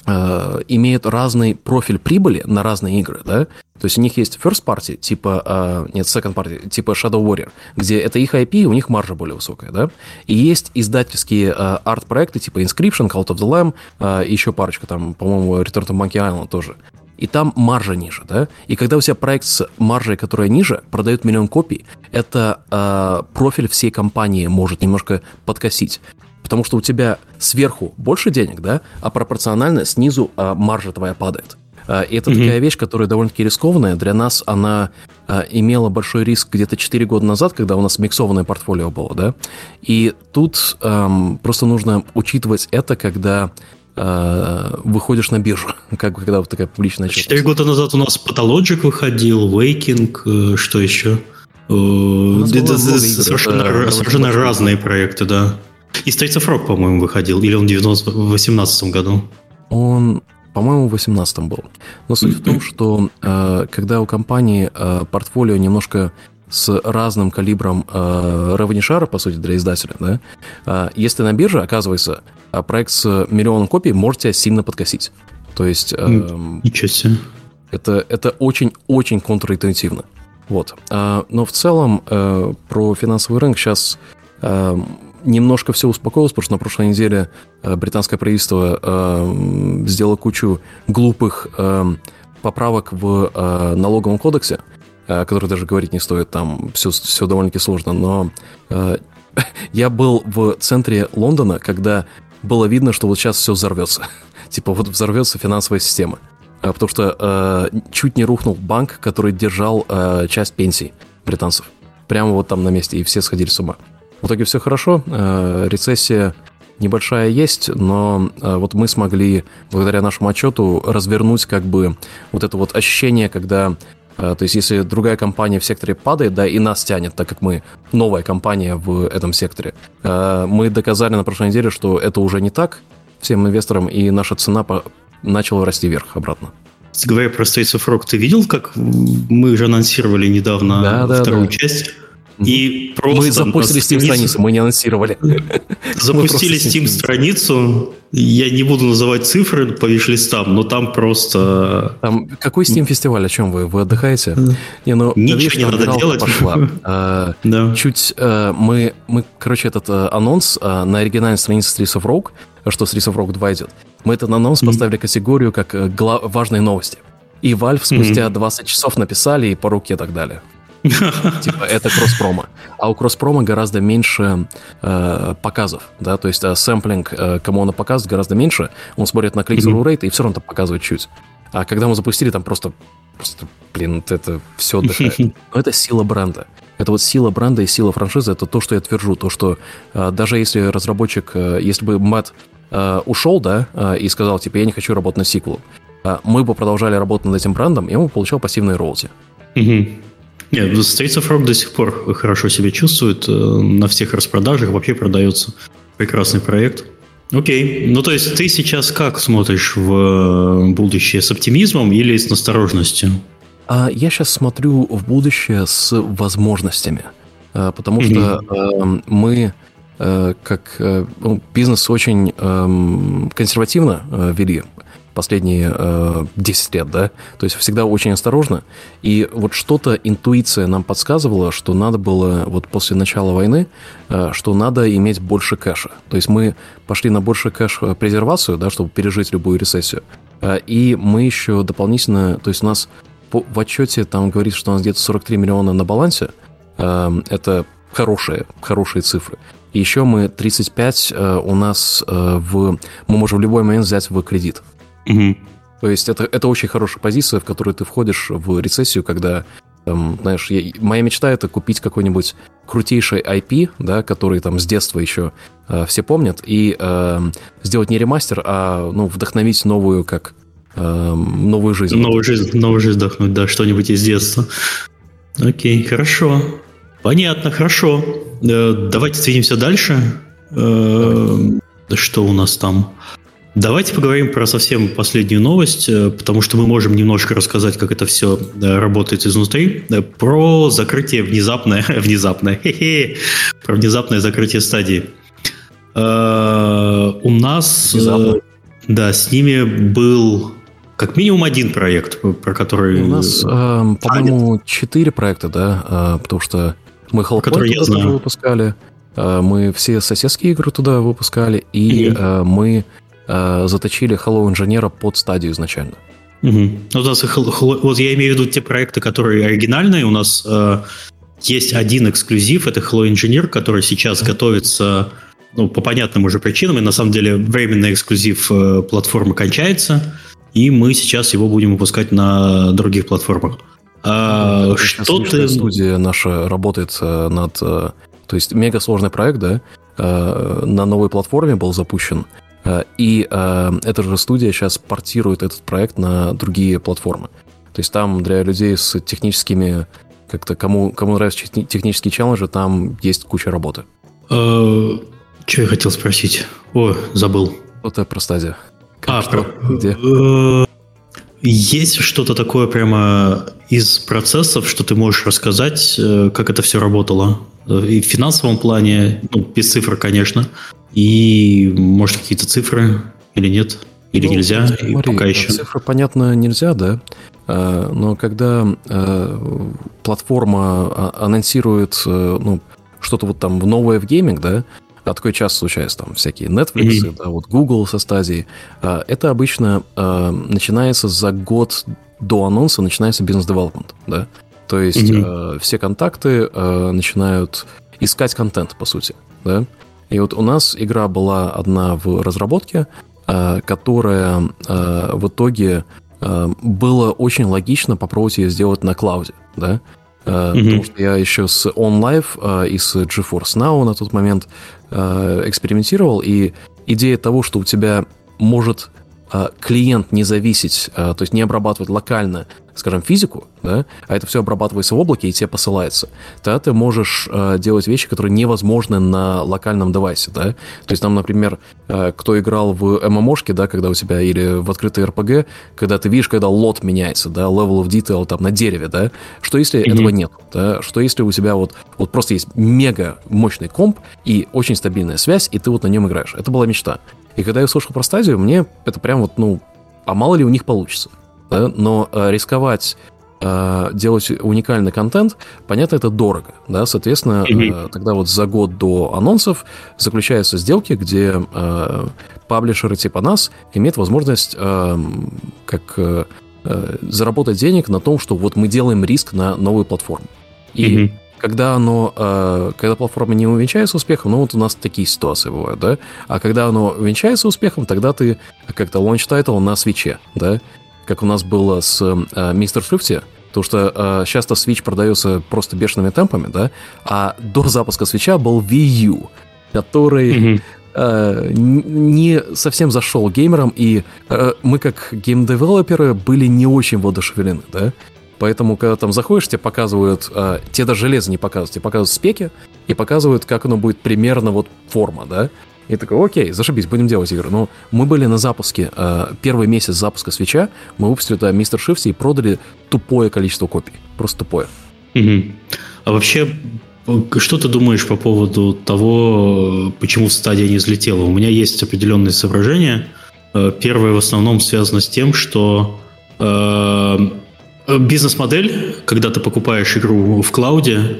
э, имеют разный профиль прибыли на разные игры, да, то есть у них есть first party, типа, э, нет, second party, типа Shadow Warrior, где это их IP, и у них маржа более высокая, да, и есть издательские э, арт-проекты, типа Inscription, Cult of the Lamb, э, еще парочка, там, по-моему, Return to Monkey Island тоже, и там маржа ниже, да? И когда у тебя проект с маржей, которая ниже, продает миллион копий, это профиль всей компании может немножко подкосить потому что у тебя сверху больше денег, да, а пропорционально снизу а, маржа твоя падает. И это mm-hmm. такая вещь, которая довольно-таки рискованная. Для нас она а, имела большой риск где-то 4 года назад, когда у нас миксованное портфолио было, да. И тут эм, просто нужно учитывать это, когда э, выходишь на биржу, как когда вот такая публичная отчетность. Четыре года назад у нас Pathologic выходил, Waking, э, что еще? Э, это совершенно, совершенно разные проекты, да. И Streets of Rock, по-моему, выходил. Или он в 2018 году? Он, по-моему, в 2018 был. Но суть в том, что э, когда у компании э, портфолио немножко с разным калибром э, ревенишара, по сути, для издателя, да, э, если на бирже, оказывается, э, проект с миллионом копий может тебя сильно подкосить. То есть... Э, Ничего себе. Это, это очень-очень контринтуитивно. Вот. А, но в целом э, про финансовый рынок сейчас э, немножко все успокоилось, потому что на прошлой неделе э, британское правительство э, сделало кучу глупых э, поправок в э, налоговом кодексе, э, о которых даже говорить не стоит, там все, все довольно-таки сложно, но э, я был в центре Лондона, когда было видно, что вот сейчас все взорвется. типа вот взорвется финансовая система. Э, потому что э, чуть не рухнул банк, который держал э, часть пенсий британцев. Прямо вот там на месте, и все сходили с ума. В итоге все хорошо, э, рецессия небольшая есть, но э, вот мы смогли, благодаря нашему отчету, развернуть как бы вот это вот ощущение, когда э, то есть, если другая компания в секторе падает, да, и нас тянет, так как мы новая компания в этом секторе, мы доказали на прошлой неделе, что это уже не так всем инвесторам, и наша цена начала расти вверх обратно. говоря про States of Rock, ты видел, как мы же анонсировали недавно да, да, вторую да. часть? И просто мы запустили Steam страницу, мы не анонсировали. Запустили Steam страницу. Я не буду называть цифры по виш-листам, но там просто... Там какой Steam фестиваль? О чем вы? Вы отдыхаете? Не, ну, Ничего не надо делать. Пошла. А, да. Чуть а, мы, мы, короче, этот а, анонс на оригинальной странице Streets of Rogue, что Streets of Rogue 2 идет, мы этот анонс поставили категорию как важные новости. И Valve спустя mm-hmm. 20 часов написали и по руке и так далее. Типа это кросс-промо. А у кросс-промо гораздо меньше э, показов, да, то есть э, сэмплинг, э, кому он показывает, гораздо меньше. Он смотрит на клик-through rate и все равно показывает чуть. А когда мы запустили, там просто, просто блин, это все отдыхает. Но это сила бренда. Это вот сила бренда и сила франшизы, это то, что я твержу, то, что э, даже если разработчик, э, если бы Мэтт э, ушел, да, э, и сказал, типа, я не хочу работать над сиквелом, э, мы бы продолжали работать над этим брендом, и он бы получал пассивные роути. Нет, Streets of Rock до сих пор хорошо себя чувствует. Э, на всех распродажах вообще продается. Прекрасный проект. Окей. Ну, то есть ты сейчас как смотришь в э, будущее? С оптимизмом или с насторожностью? А я сейчас смотрю в будущее с возможностями. Э, потому что э, мы как ну, бизнес очень э, консервативно вели последние э, 10 лет, да, то есть всегда очень осторожно, и вот что-то интуиция нам подсказывала, что надо было вот после начала войны, э, что надо иметь больше кэша, то есть мы пошли на больше кэш-презервацию, да, чтобы пережить любую рецессию, э, и мы еще дополнительно, то есть у нас по, в отчете там говорится, что у нас где-то 43 миллиона на балансе, э, это хорошие, хорошие цифры. И еще мы 35 э, у нас э, в... Мы можем в любой момент взять в кредит. Угу. То есть это, это очень хорошая позиция, в которую ты входишь в рецессию, когда, там, знаешь, я, моя мечта это купить какой-нибудь крутейший IP, да, который там с детства еще э, все помнят, и э, сделать не ремастер, а ну, вдохновить новую, как э, новую жизнь. Новую жизнь, новую жизнь вдохнуть, да, что-нибудь из детства. Окей, хорошо. Понятно, хорошо. Э, давайте двинемся дальше. Э, что у нас там? Давайте поговорим про совсем последнюю новость, э, потому что мы можем немножко рассказать, как это все работает изнутри. Э, про закрытие внезапное, внезапное, про внезапное закрытие стадии. Э, у нас, Внезапно. да, с ними был как минимум один проект, про который... У нас, э, по-моему, четыре проекта, да, потому что мы Hellpoint туда выпускали, мы все соседские игры туда выпускали, и mm-hmm. мы э, заточили Hello инженера под стадию изначально. Угу. У нас, вот я имею в виду те проекты, которые оригинальные. У нас э, есть один эксклюзив, это Hello Engineer, который сейчас mm готовится ну, по понятным уже причинам, и на самом деле временный эксклюзив э, платформы кончается, и мы сейчас его будем выпускать на других платформах. А, ну, что ты... Студия наша работает э, над... Э, то есть мега сложный проект, да, э, на новой платформе был запущен, и э, эта же студия сейчас портирует этот проект на другие платформы. То есть там для людей с техническими, как-то кому, кому нравятся технические челленджи, там есть куча работы. Э, что я хотел спросить? О, забыл. Вот это про стадию. а, что? про... Где? Есть что-то такое прямо из процессов, что ты можешь рассказать, как это все работало? И в финансовом плане, ну, без цифр, конечно, и, может, какие-то цифры или нет? Или ну, нельзя? Смотри, пока еще. Цифры, понятно, нельзя, да. А, но когда а, платформа а, анонсирует ну, что-то вот там новое в гейминг, да, а часто случается, там всякие Netflix, mm-hmm. да, вот Google со стадии, это обычно начинается за год до анонса, начинается бизнес-девелопмент, да. То есть mm-hmm. все контакты начинают искать контент, по сути, да. И вот у нас игра была одна в разработке, э, которая э, в итоге э, было очень логично попробовать ее сделать на клауде, да, mm-hmm. потому что я еще с OnLive и с GeForce Now на тот момент экспериментировал, и идея того, что у тебя может клиент не зависеть, то есть не обрабатывать локально скажем, физику, да, а это все обрабатывается в облаке и тебе посылается, тогда ты можешь э, делать вещи, которые невозможны на локальном девайсе, да. То есть там, например, э, кто играл в ММОшке, да, когда у тебя или в открытой РПГ, когда ты видишь, когда лот меняется, да, level of detail там на дереве, да, что если mm-hmm. этого нет, да, что если у тебя вот, вот просто есть мега мощный комп и очень стабильная связь, и ты вот на нем играешь. Это была мечта. И когда я услышал про стадию, мне это прям вот, ну, а мало ли у них получится. Да? Но э, рисковать э, делать уникальный контент, понятно, это дорого, да, соответственно, mm-hmm. тогда вот за год до анонсов заключаются сделки, где э, паблишеры типа нас имеют возможность э, как э заработать денег на том, что вот мы делаем риск на новую платформу. И mm-hmm когда оно, э, когда платформа не увенчается успехом, ну вот у нас такие ситуации бывают, да, а когда оно увенчается успехом, тогда ты как-то launch title на свече, да, как у нас было с э, Мистер Шрифте, потому что э, часто Switch продается просто бешеными темпами, да, а до запуска свеча был Wii U, который... Mm-hmm не совсем зашел геймерам, и э, мы как геймдевелоперы были не очень воодушевлены, да. Поэтому, когда там заходишь, тебе показывают, э, тебе даже железо не показывают, тебе показывают спеки и показывают, как оно будет примерно вот форма, да. И такой, окей, зашибись, будем делать игры. Но мы были на запуске, э, первый месяц запуска свеча, мы выпустили туда Мистер Шифти и продали тупое количество копий. Просто тупое. Угу. А вообще, что ты думаешь по поводу того, почему стадия не взлетела? У меня есть определенные соображения. Э, первое в основном связано с тем, что э, Бизнес-модель, когда ты покупаешь игру в клауде э,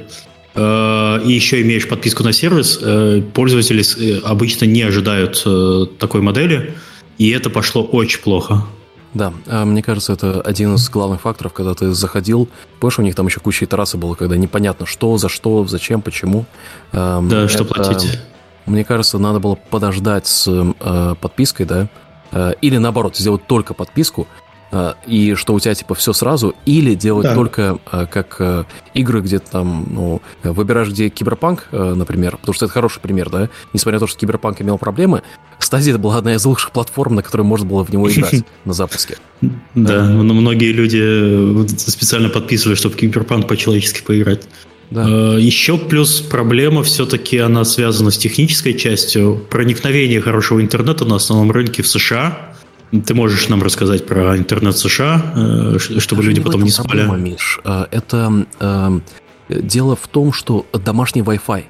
и еще имеешь подписку на сервис, э, пользователи э, обычно не ожидают э, такой модели, и это пошло очень плохо. Да, а мне кажется, это один из главных факторов, когда ты заходил, помнишь, у них там еще куча итераций было, когда непонятно, что, за что, зачем, почему. Эм, да, это, что платить. Мне кажется, надо было подождать с э, подпиской, да, э, или наоборот, сделать только подписку, и что у тебя типа все сразу, или делать да. только а, как а, игры, где ты там, ну, выбираешь, где киберпанк, например, потому что это хороший пример, да, несмотря на то, что киберпанк имел проблемы, это была одна из лучших платформ, на которой можно было в него играть на запуске. Да, многие люди специально подписывали, чтобы киберпанк по-человечески поиграть. Да. Еще плюс проблема все-таки она связана с технической частью. Проникновение хорошего интернета на основном рынке в США ты можешь нам рассказать про интернет США, э, чтобы люди потом не спали? Проблема, Миш. Э, это э, дело в том, что домашний Wi-Fi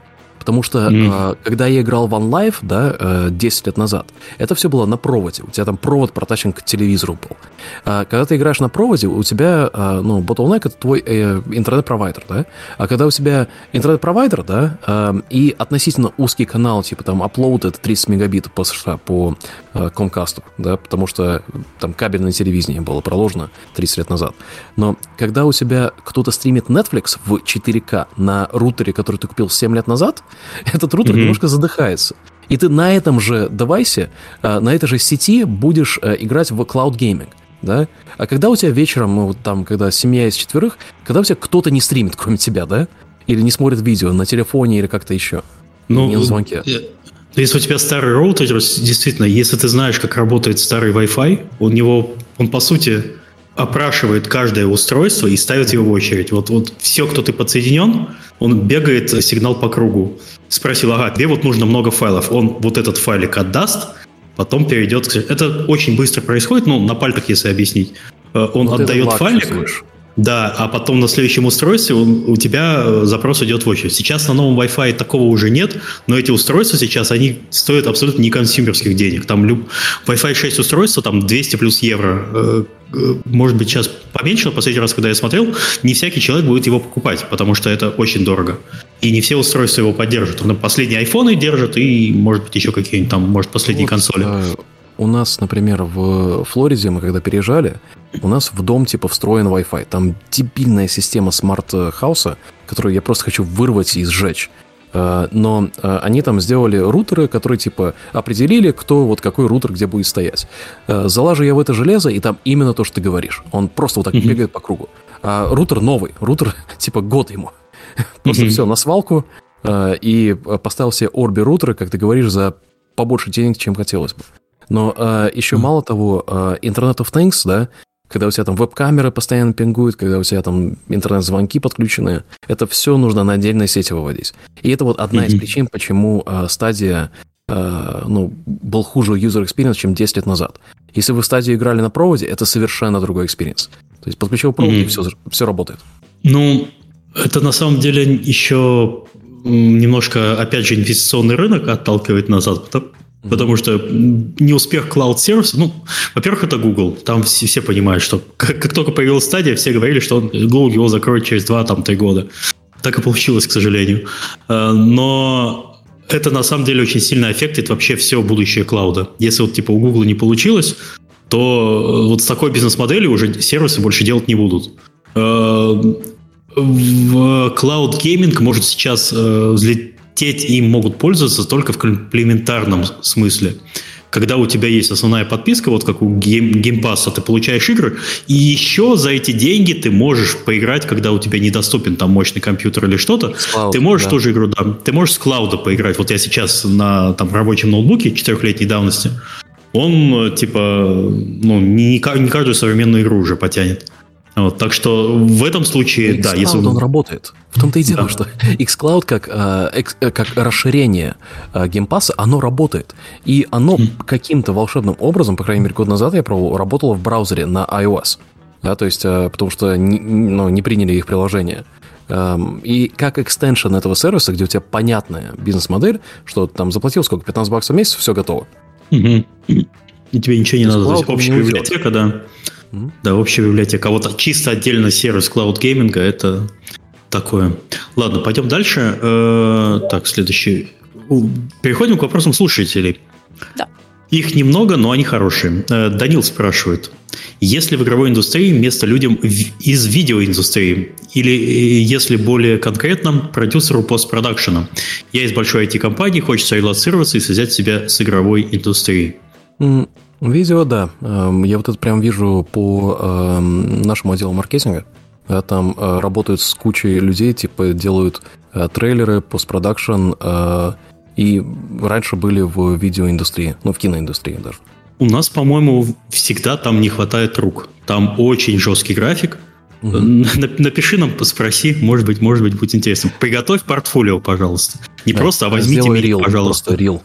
Потому что mm. э, когда я играл в OneLife, да, э, 10 лет назад, это все было на проводе. У тебя там провод протащен к телевизору был. А когда ты играешь на проводе, у тебя, э, ну, Bottleneck это твой э, интернет-провайдер, да. А когда у тебя интернет-провайдер, да, э, и относительно узкий канал, типа там upload это 30 мегабит по США, по э, Comcast, да, потому что там кабельное телевидение было проложено 30 лет назад. Но когда у тебя кто-то стримит Netflix в 4К на рутере, который ты купил 7 лет назад, этот рутер mm-hmm. немножко задыхается. И ты на этом же девайсе, а, на этой же сети будешь э, играть в cloud gaming. Да? А когда у тебя вечером, ну, вот там, когда семья из четверых, когда у тебя кто-то не стримит, кроме тебя, да? Или не смотрит видео на телефоне или как-то еще? Ну, не на звонке. Если у тебя старый роутер, действительно, если ты знаешь, как работает старый Wi-Fi, у него, он по сути опрашивает каждое устройство и ставит его в очередь. Вот, вот все, кто ты подсоединен, он бегает сигнал по кругу. Спросил, ага, тебе вот нужно много файлов. Он вот этот файлик отдаст, потом перейдет к... Это очень быстро происходит, ну, на пальцах, если объяснить. Э, он вот отдает файлик, чувствуешь. Да, а потом на следующем устройстве у тебя э, запрос идет в очередь. Сейчас на новом Wi-Fi такого уже нет, но эти устройства сейчас, они стоят абсолютно не консюмерских денег. Там люб... Wi-Fi 6 устройства, там 200 плюс евро. Э, э, может быть, сейчас поменьше, но последний раз, когда я смотрел, не всякий человек будет его покупать, потому что это очень дорого. И не все устройства его поддержат. Последние айфоны держат и, может быть, еще какие-нибудь там, может, последние вот, консоли. У нас, например, в Флориде мы когда переезжали, у нас в дом типа встроен Wi-Fi. Там дебильная система smart house 'а, которую я просто хочу вырвать и сжечь. А, но а, они там сделали рутеры, которые типа определили, кто вот какой рутер где будет стоять. А, залажу я в это железо, и там именно то, что ты говоришь. Он просто вот так mm-hmm. бегает по кругу. А рутер новый, рутер типа год ему. Просто mm-hmm. все на свалку и поставил себе Orbi рутеры, как ты говоришь, за побольше денег, чем хотелось бы. Но э, еще mm. мало того, э, Internet of Things, да, когда у тебя там веб-камеры постоянно пингуют, когда у тебя там интернет-звонки подключены, это все нужно на отдельной сети выводить. И это вот одна mm-hmm. из причин, почему э, стадия э, ну, был хуже user experience, чем 10 лет назад. Если вы в стадии играли на проводе, это совершенно другой experience. То есть подключил провод, mm-hmm. и все, все работает. Ну, это на самом деле еще немножко, опять же, инвестиционный рынок отталкивает назад, потому, что не успех Cloud Service, ну, во-первых, это Google. Там все, все понимают, что как, как только появилась стадия, все говорили, что он, Google его закроет через 2-3 года. Так и получилось, к сожалению. Э, но это на самом деле очень сильно аффектит вообще все будущее клауда. Если вот типа у Google не получилось, то э, вот с такой бизнес-моделью уже сервисы больше делать не будут. Э, Cloud Gaming может сейчас взлететь хотеть им могут пользоваться только в комплементарном смысле. Когда у тебя есть основная подписка, вот как у Pass, ты получаешь игры, и еще за эти деньги ты можешь поиграть, когда у тебя недоступен там мощный компьютер или что-то. Cloud, ты можешь да. тоже игру, да, ты можешь с клауда поиграть. Вот я сейчас на там, рабочем ноутбуке четырехлетней давности, он типа, ну, не, не каждую современную игру уже потянет. Вот, так что в этом случае, да, если он работает. В том-то и дело, да. что xCloud как, э, э, как расширение э, Game Pass 'а, оно работает. И оно mm. каким-то волшебным образом, по крайней мере, год назад я пробовал, работало в браузере на iOS. Да, то есть, э, потому что не, ну, не приняли их приложение. Эм, и как extension этого сервиса, где у тебя понятная бизнес-модель, что там заплатил сколько, 15 баксов в месяц, все готово. Mm-hmm. И тебе ничего не надо, то есть общая библиотека, да. Да, общая библиотека. А вот чисто отдельно сервис Cloud Gaming это такое. Ладно, пойдем дальше. Э, так, следующий. Переходим к вопросам слушателей. Да. Их немного, но они хорошие. Э, Данил спрашивает. Если в игровой индустрии место людям из видеоиндустрии? Или, э, если более конкретно, продюсеру постпродакшена? Я из большой IT-компании, хочется релацироваться и связать себя с игровой индустрией. Видео, да. Эм, я вот это прям вижу по эм, нашему отделу маркетинга. Там э, работают с кучей людей, типа делают э, трейлеры, постпродакшн, э, и раньше были в видеоиндустрии, ну, в киноиндустрии даже. У нас, по-моему, всегда там не хватает рук. Там очень жесткий график. Угу. Напиши нам, спроси, может быть, может быть, будет интересно. Приготовь портфолио, пожалуйста. Не да, просто, а возьмите меня, рил, пожалуйста. Просто рил.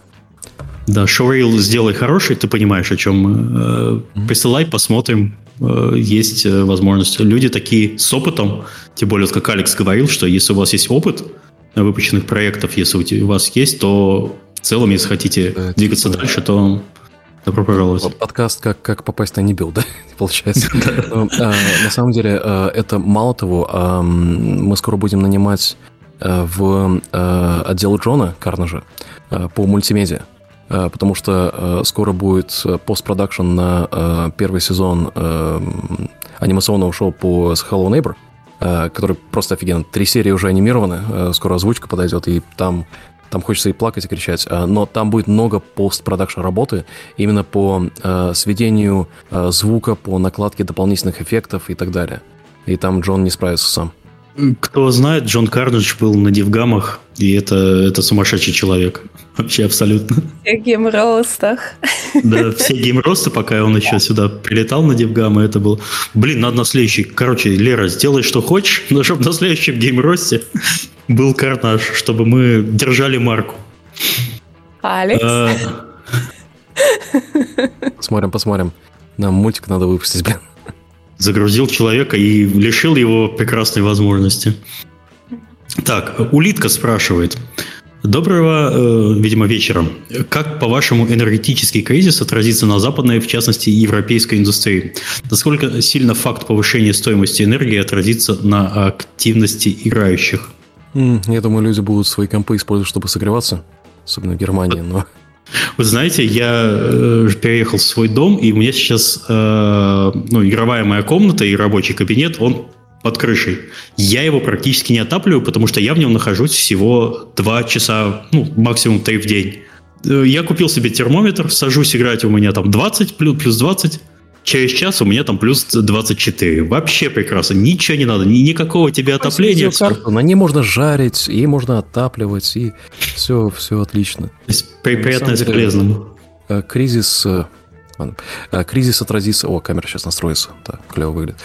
Да, шоурейл сделай хороший, ты понимаешь, о чем. Mm-hmm. Присылай, посмотрим. Э, есть э, возможность. Люди такие с опытом, тем более, как Алекс говорил, что если у вас есть опыт выпущенных проектов, если у вас есть, то в целом, если хотите да, двигаться типа... дальше, то Добро пожаловать. Подкаст как, как попасть на Нибил, да, получается. Ну, а, на самом деле, это мало того, мы скоро будем нанимать в отдел Джона Карнажа по мультимедиа. Э, потому что э, скоро будет э, постпродакшн на первый сезон анимационного шоу по Hello Neighbor, который просто офигенно. Три серии уже анимированы, скоро озвучка подойдет, и там там хочется и плакать, и кричать, но там будет много постпродакшн работы именно по сведению звука, по накладке дополнительных эффектов и так далее. И там Джон не справится сам. Кто знает, Джон Карнидж был на Дивгамах, и это, это сумасшедший человек. Вообще абсолютно. Все геймростах. Да, все геймросты, пока он еще сюда прилетал на Дивгамы, это был... Блин, надо на следующий... Короче, Лера, сделай, что хочешь, но чтобы на следующем геймросте был Карнаж, чтобы мы держали марку. Алекс? А, посмотрим, посмотрим. Нам мультик надо выпустить, блин загрузил человека и лишил его прекрасной возможности. Так, Улитка спрашивает. Доброго, э, видимо, вечера. Как, по-вашему, энергетический кризис отразится на западной, в частности, европейской индустрии? Насколько сильно факт повышения стоимости энергии отразится на активности играющих? Я думаю, люди будут свои компы использовать, чтобы согреваться, особенно в Германии, но вы знаете, я э, переехал в свой дом, и у меня сейчас э, ну, игровая моя комната и рабочий кабинет, он под крышей. Я его практически не отапливаю, потому что я в нем нахожусь всего 2 часа, ну, максимум 3 в день. Э, я купил себе термометр, сажусь играть, у меня там 20, плюс 20. Через час у меня там плюс 24. Вообще прекрасно. Ничего не надо. Ни, никакого тебе отопления. На ней можно жарить, ей можно отапливать, и все, все отлично. То есть, приятно с полезным. Э, кризис, э, Ладно. Кризис отразится... О, камера сейчас настроится. Да, клево выглядит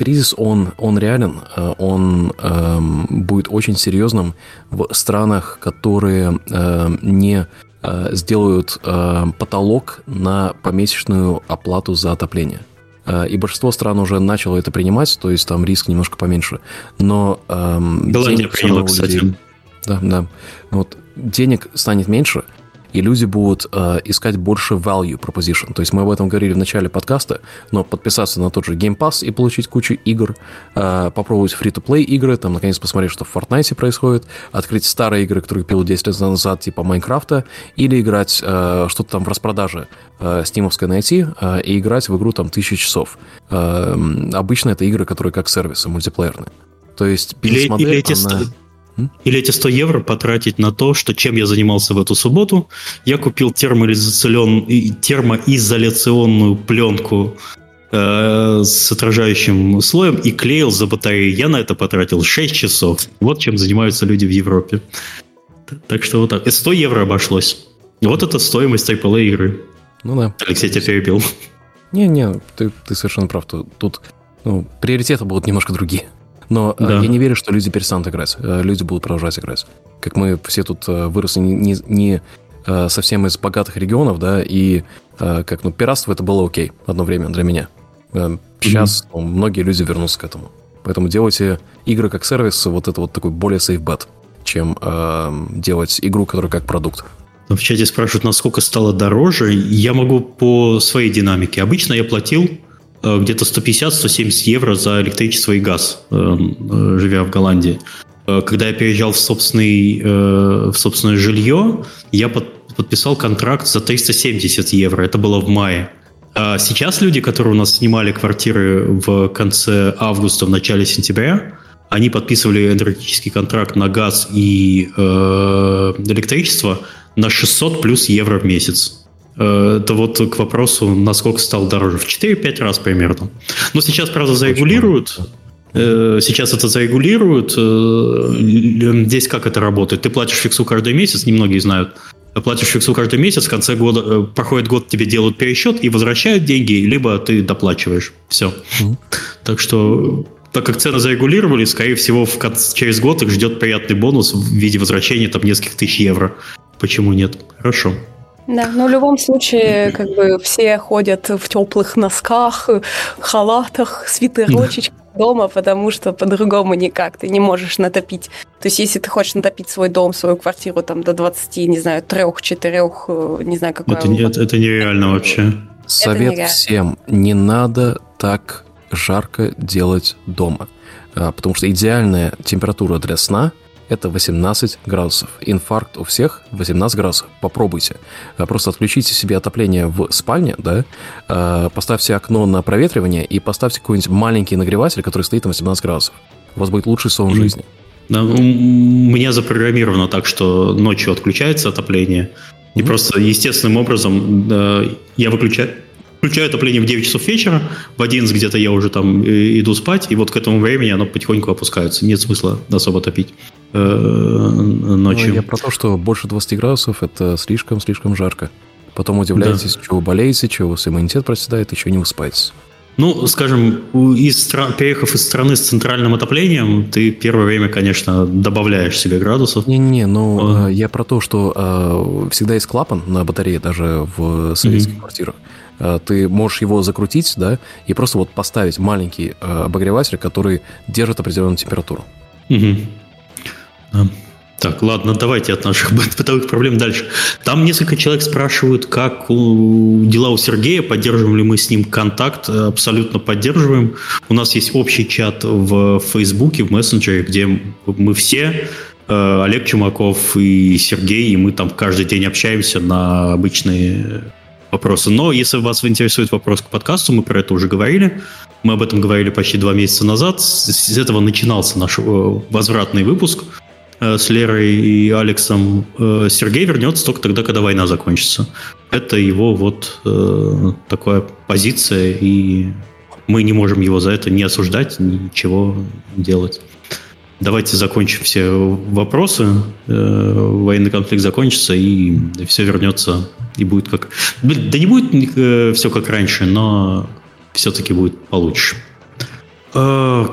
кризис, он, он реален, э, он э, будет очень серьезным в странах, которые э, не э, сделают э, потолок на помесячную оплату за отопление. Э, и большинство стран уже начало это принимать, то есть там риск немножко поменьше. Но эм, Голландия приняла, кстати. Да, да. Вот денег станет меньше, и люди будут э, искать больше value proposition. То есть мы об этом говорили в начале подкаста, но подписаться на тот же Game Pass и получить кучу игр, э, попробовать free-to-play игры, там, наконец, посмотреть, что в Fortnite происходит, открыть старые игры, которые купил 10 лет назад, типа Майнкрафта, или играть э, что-то там в распродаже э, стимовской найти э, и играть в игру там тысячи часов. Э, обычно это игры, которые как сервисы, мультиплеерные. То есть или, или эти она... Или эти 100 евро потратить на то, что чем я занимался в эту субботу. Я купил термоизоляционную, термоизоляционную пленку э, с отражающим слоем и клеил за батареей. Я на это потратил 6 часов. Вот чем занимаются люди в Европе. Так что вот так. И 100 евро обошлось. Вот это стоимость AAA игры. Ну да. Алексей тебя перебил. Не-не, ты, ты совершенно прав. Тут ну, приоритеты будут немножко другие. Но э, да. я не верю, что люди перестанут играть. Э, люди будут продолжать играть. Как мы все тут э, выросли не, не, не совсем из богатых регионов, да, и как, ну, пиратство это было окей одно время для меня. Сейчас mm-hmm. ну, многие люди вернутся к этому. Поэтому делайте игры как сервис, вот это вот такой более safe bet, чем э, делать игру, которая как продукт. В чате спрашивают, насколько стало дороже. Я могу по своей динамике. Обычно я платил где-то 150-170 евро за электричество и газ, э, э, живя в Голландии. Когда я переезжал в, собственный, в собственное жилье, я подписал контракт за 370 евро. Это было в мае. А сейчас люди, которые у нас снимали квартиры в конце августа, в начале сентября, они подписывали энергетический контракт на газ и э, электричество на 600 плюс евро в месяц. Э, это вот к вопросу, насколько стал дороже. В 4-5 раз примерно. Но сейчас, правда, зарегулируют. Э, сейчас это зарегулируют. Э, здесь как это работает? Ты платишь фиксу каждый месяц, немногие знают. Платишь фиксу каждый месяц, в конце года, проходит год, тебе делают пересчет и возвращают деньги, либо ты доплачиваешь. Все. Mm-hmm. Так что так как цены зарегулировали, скорее всего, в конце, через год их ждет приятный бонус в виде возвращения там нескольких тысяч евро. Почему нет? Хорошо. Да, но в любом случае, как бы все ходят в теплых носках, халатах, свитерочечках дома, потому что по-другому никак ты не можешь натопить. То есть, если ты хочешь натопить свой дом, свою квартиру там до 20, не знаю, трех, четырех, э, не знаю, какой. Это, нет, это нереально вообще. Совет нереально. всем, не надо так жарко делать дома. А, потому что идеальная температура для сна это 18 градусов. Инфаркт у всех 18 градусов. Попробуйте. Э, просто отключите себе отопление в спальне, да, э, поставьте окно на проветривание и поставьте какой-нибудь маленький нагреватель, который стоит на 18 градусов. У вас будет лучший сон в жизни. Да, у меня запрограммировано так, что ночью отключается отопление, и mm-hmm. просто естественным образом э, я выключаю, включаю отопление в 9 часов вечера, в 11 где-то я уже там иду спать, и вот к этому времени оно потихоньку опускается. Нет смысла особо топить. Э, ночью. Ну, я про то, что больше 20 градусов это слишком-слишком жарко. Потом удивляетесь, да. вы болеете, что у вас иммунитет проседает, еще не выспаетесь. Ну, скажем, из переехав из страны с центральным отоплением, ты первое время, конечно, добавляешь себе градусов. Не-не, ну, а. я про то, что э, всегда есть клапан на батарее, даже в советских mm-hmm. квартирах. Э, ты можешь его закрутить, да, и просто вот поставить маленький э, обогреватель, который держит определенную температуру. Mm-hmm. Так, ладно, давайте от наших бытовых проблем дальше. Там несколько человек спрашивают, как дела у Сергея, поддерживаем ли мы с ним контакт. Абсолютно поддерживаем. У нас есть общий чат в Фейсбуке, в мессенджере, где мы все, э, Олег Чумаков и Сергей, и мы там каждый день общаемся на обычные вопросы. Но если вас интересует вопрос к подкасту, мы про это уже говорили. Мы об этом говорили почти два месяца назад. С этого начинался наш э, возвратный выпуск – с Лерой и Алексом, э, Сергей вернется только тогда, когда война закончится. Это его вот э, такая позиция, и мы не можем его за это не осуждать, ничего делать. давайте закончим все вопросы, э, военный конфликт закончится, и все вернется, и будет как... Да не будет э, все как раньше, но все-таки будет получше. Э,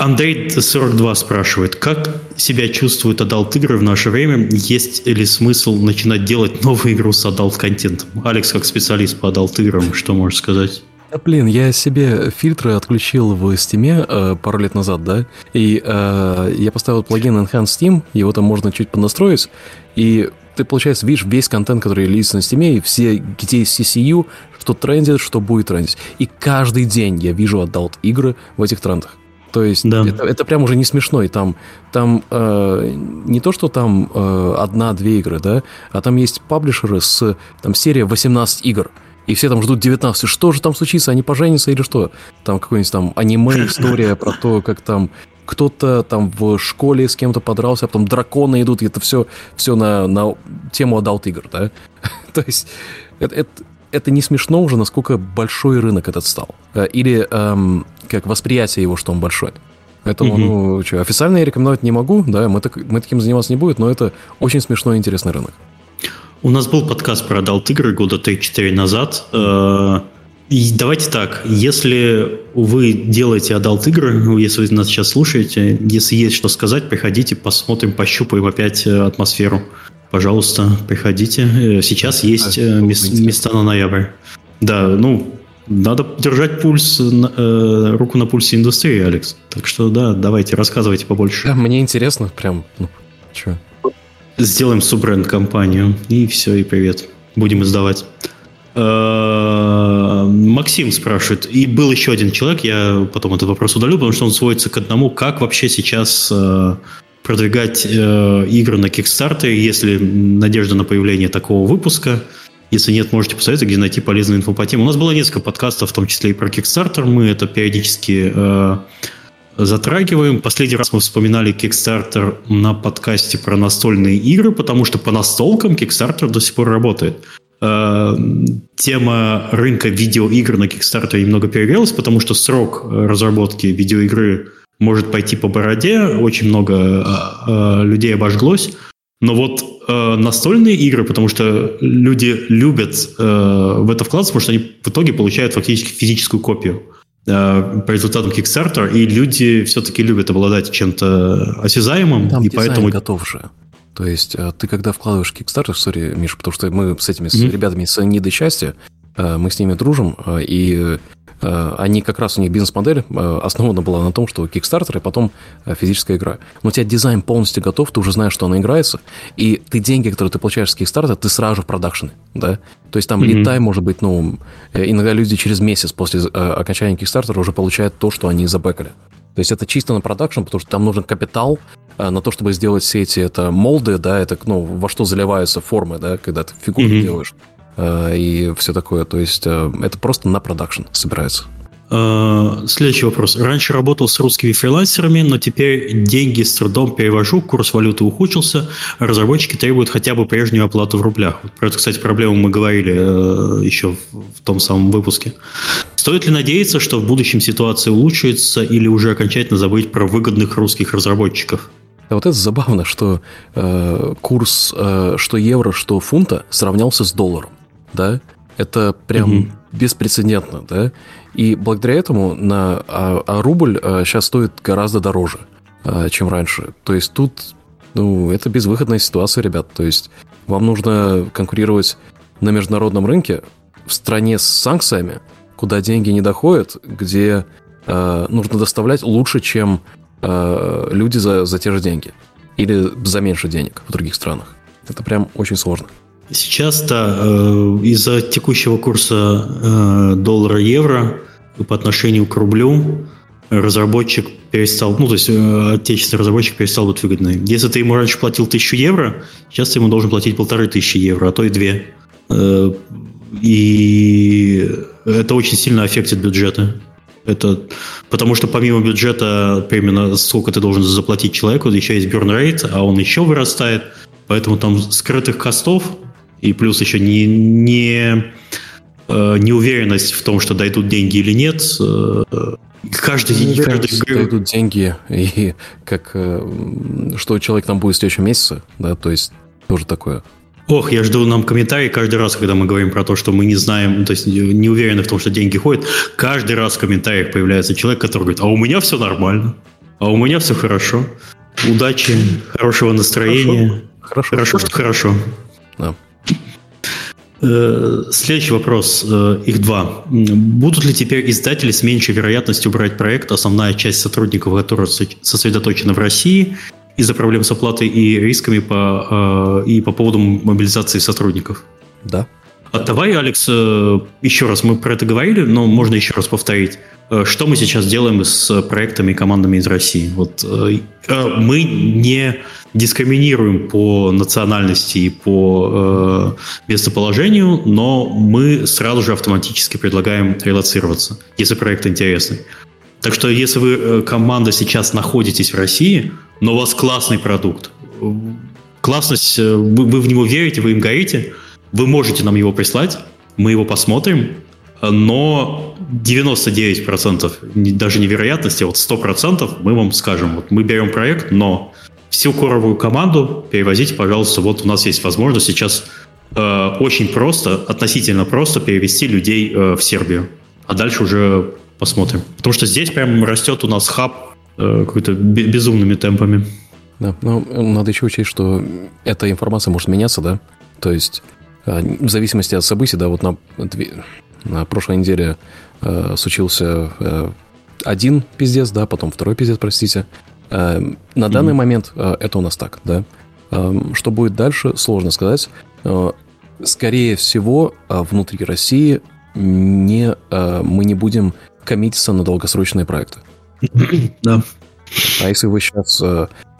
Андрей 42 спрашивает, как себя чувствуют adult игры в наше время? Есть ли смысл начинать делать новую игру с adult контентом? Алекс, как специалист по adult играм, что можешь сказать? Блин, я себе фильтры отключил в Steam э, пару лет назад, да, и э, я поставил плагин Enhanced Steam, его там можно чуть понастроить, и ты, получается, видишь весь контент, который релизится на Steam, и все, где есть CCU, что трендит, что будет трендить. И каждый день я вижу adult игры в этих трендах. То есть да. это, это прям уже не смешно. И там, там э, не то, что там э, одна-две игры, да, а там есть паблишеры с там серия 18 игр и все там ждут 19. Что же там случится? Они поженятся или что? Там какой-нибудь там аниме история про то, как там кто-то там в школе с кем-то подрался, а потом драконы идут, и это все, все на, на тему adult игр, да? То есть это, это, это не смешно уже, насколько большой рынок этот стал. Э, или эм, как восприятие его, что он большой. Поэтому, mm ну, что, официально я рекомендовать не могу, да, мы, так, мы таким заниматься не будем, но это очень смешной и интересный рынок. У нас был подкаст про adult игры года 3-4 назад. Э, и давайте так, если вы делаете adult игры, если вы нас сейчас слушаете, если есть что сказать, приходите, посмотрим, пощупаем опять э, атмосферу. Пожалуйста, приходите. Э, сейчас есть места на ноябрь. Да, ну, надо держать пульс, руку на пульсе индустрии, Алекс. Так что да, давайте, рассказывайте побольше. Да, мне интересно, прям, ну, что. Сделаем суббренд-компанию, и все, и привет. Будем издавать. Э, Максим спрашивает, и был еще один человек, я потом этот вопрос удалю, потому что он сводится к одному, как вообще сейчас э, продвигать э, игры на Kickstarter, если надежда на появление такого выпуска. Если нет, можете посоветовать, где найти полезную инфу по теме. У нас было несколько подкастов, в том числе и про Kickstarter. Мы это периодически затрагиваем. Последний раз мы вспоминали Kickstarter на подкасте про настольные игры, потому что по настолкам Kickstarter до сих пор работает. Э, тема рынка видеоигр на Kickstarter немного перегрелась, потому что срок разработки видеоигры может пойти по бороде, очень много э, э, людей обожглось. Но вот настольные игры, потому что люди любят в это вкладываться, потому что они в итоге получают фактически физическую копию. Э, по результатам Kickstarter, и люди все-таки любят обладать чем-то осязаемым. Там и поэтому готов же. То есть э, ты когда вкладываешь Kickstarter, сори, Миша, потому что мы с этими mm-hmm. с ребятами с Нидой Счастья, э, мы с ними дружим, и Э, они как раз, у них бизнес-модель э, основана была на том, что Kickstarter и потом э, физическая игра. Но у тебя дизайн полностью готов, ты уже знаешь, что она играется, и ты деньги, которые ты получаешь с Kickstarter, ты сразу же в продакшены, да? То есть там mm-hmm. литай может быть, ну, иногда люди через месяц после окончания Kickstarter уже получают то, что они забэкали. То есть это чисто на продакшн, потому что там нужен капитал на то, чтобы сделать все эти это молды, да, это ну, во что заливаются формы, да, когда ты фигуры mm-hmm. делаешь. Э, и все такое. То есть э, это просто на продакшн собирается. Э, следующий вопрос. Раньше работал с русскими фрилансерами, но теперь деньги с трудом перевожу, курс валюты ухудшился, разработчики требуют хотя бы прежнюю оплату в рублях. Про эту, кстати, проблему мы говорили еще в том самом выпуске. Стоит ли надеяться, что в будущем ситуация улучшится или уже окончательно забыть про выгодных русских разработчиков? А вот это забавно, что э, курс, э, что евро, что фунта сравнялся с долларом да, это прям угу. беспрецедентно, да, и благодаря этому на, а, а рубль а, сейчас стоит гораздо дороже, а, чем раньше. То есть тут, ну, это безвыходная ситуация, ребят, то есть вам нужно конкурировать на международном рынке в стране с санкциями, куда деньги не доходят, где э, нужно доставлять лучше, чем э, люди за, за те же деньги. Или за меньше денег в других странах. Это прям очень сложно. Сейчас-то э, из-за текущего курса э, доллара-евро по отношению к рублю разработчик перестал, ну, то есть э, отечественный разработчик перестал быть выгодным. Если ты ему раньше платил тысячу евро, сейчас ты ему должен платить полторы тысячи евро, а то и две. Э, и это очень сильно аффектит бюджеты. Это потому что помимо бюджета, примерно сколько ты должен заплатить человеку, еще есть burn rate, а он еще вырастает. Поэтому там скрытых костов и плюс еще не, не, э, неуверенность в том, что дойдут деньги или нет, э, Каждый, не каждый... идут деньги, и как, э, что человек там будет в следующем месяце, да, то есть тоже такое. Ох, я жду нам комментарии каждый раз, когда мы говорим про то, что мы не знаем, то есть не уверены в том, что деньги ходят. Каждый раз в комментариях появляется человек, который говорит, а у меня все нормально, а у меня все хорошо. Удачи, хорошего настроения. Хорошо, хорошо, хорошо что хорошо. Да. Э, следующий вопрос, э, их два. Будут ли теперь издатели с меньшей вероятностью брать проект, основная часть сотрудников которого сосредоточена в России, из-за проблем с оплатой и рисками по, э, и по поводу мобилизации сотрудников? Да. А давай, Алекс, еще раз, мы про это говорили, но можно еще раз повторить. Что мы сейчас делаем с проектами и командами из России? Вот мы не дискриминируем по национальности и по э, местоположению, но мы сразу же автоматически предлагаем релацироваться, если проект интересный. Так что если вы, э, команда, сейчас находитесь в России, но у вас классный продукт, классность, э, вы, вы в него верите, вы им горите, вы можете нам его прислать, мы его посмотрим, но 99%, даже невероятности, вот 100% мы вам скажем, вот мы берем проект, но всю коровую команду перевозите, пожалуйста. Вот у нас есть возможность сейчас э, очень просто, относительно просто перевести людей э, в Сербию. А дальше уже посмотрим. Потому что здесь прям растет у нас хаб э, какой-то безумными темпами. Да, но надо еще учесть, что эта информация может меняться, да? То есть э, в зависимости от событий, да, вот на, на прошлой неделе э, случился э, один пиздец, да, потом второй пиздец, простите. Эм, на mm-hmm. данный момент э, это у нас так, да. Эм, что будет дальше, сложно сказать. Э, скорее всего, э, внутри России не, мы не будем коммититься на долгосрочные проекты. Да. А если вы сейчас,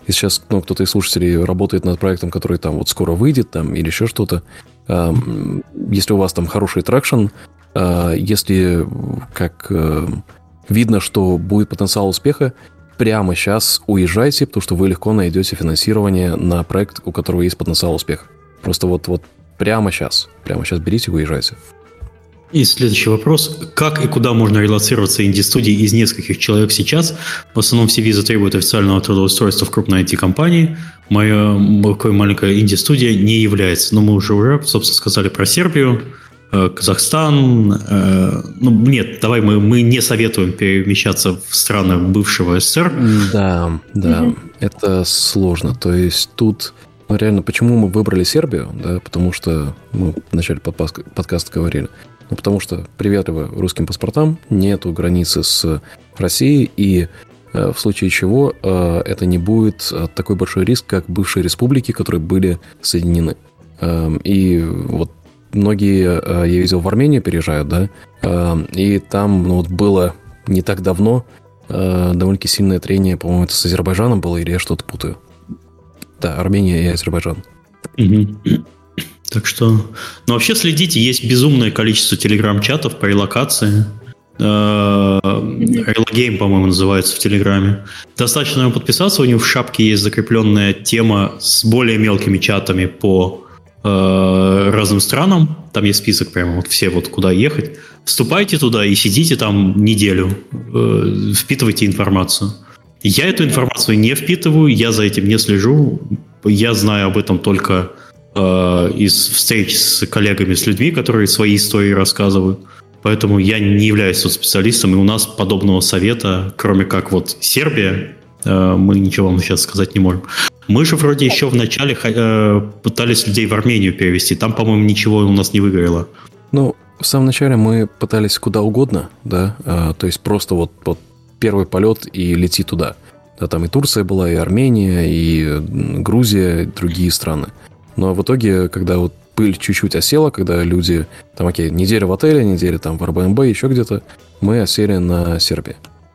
если сейчас ну, кто-то из слушателей работает над проектом, который там вот скоро выйдет, там, или еще что-то, эм, если у вас там хороший traction, если как видно, что будет потенциал успеха, прямо сейчас уезжайте, потому что вы легко найдете финансирование на проект, у которого есть потенциал успеха. Просто вот, вот прямо сейчас. Прямо сейчас берите и уезжайте. И следующий вопрос. Как и куда можно релацироваться инди-студии из нескольких человек сейчас? В основном все визы требуют официального трудоустройства в крупной IT-компании. Моя такая маленькая инди-студия не является. Но мы уже, уже, собственно, сказали про Сербию. Э, Казахстан. Э, ну, нет, давай мы, мы не советуем перемещаться в страны бывшего СССР. Да, да, mm это сложно. То есть тут ну, реально, почему мы выбрали Сербию? Да, потому что мы в начале подкаста говорили. Ну, потому что приветливо русским паспортам нету границы с Россией, и э, в случае чего это не будет такой большой риск, как бывшие республики, которые были соединены. Эм, и вот многие, э, я видел, в Армению переезжают, да, э, и там ну, вот было не так давно э, довольно-таки сильное трение, по-моему, это с Азербайджаном было, или я что-то путаю. Да, Армения и Азербайджан. Так что... Ну, вообще следите, есть безумное количество телеграм-чатов по релокации. Релогейм, по-моему, называется в Телеграме. Достаточно подписаться, у него в шапке есть закрепленная тема с более мелкими чатами по Э, разным странам. Там есть список прямо вот все вот куда ехать. Вступайте туда и сидите там неделю, э, впитывайте информацию. Я эту информацию не впитываю, я за этим не слежу. Я знаю об этом только э, из встреч с коллегами, с людьми, которые свои истории рассказывают. Поэтому я не являюсь тут специалистом, и у нас подобного совета, кроме как вот Сербия, э, мы ничего вам сейчас сказать не можем. Мы же вроде еще в начале э, пытались людей в Армению перевести. Там, по-моему, ничего у нас не выгорело. Ну, в самом начале мы пытались куда угодно, да, а, то есть просто вот, вот первый полет и лети туда. Да, там и Турция была, и Армения, и Грузия, и другие страны. Но в итоге, когда вот пыль чуть-чуть осела, когда люди, там, окей, неделя в отеле, неделя там в РБМБ, еще где-то, мы осели на Сербии.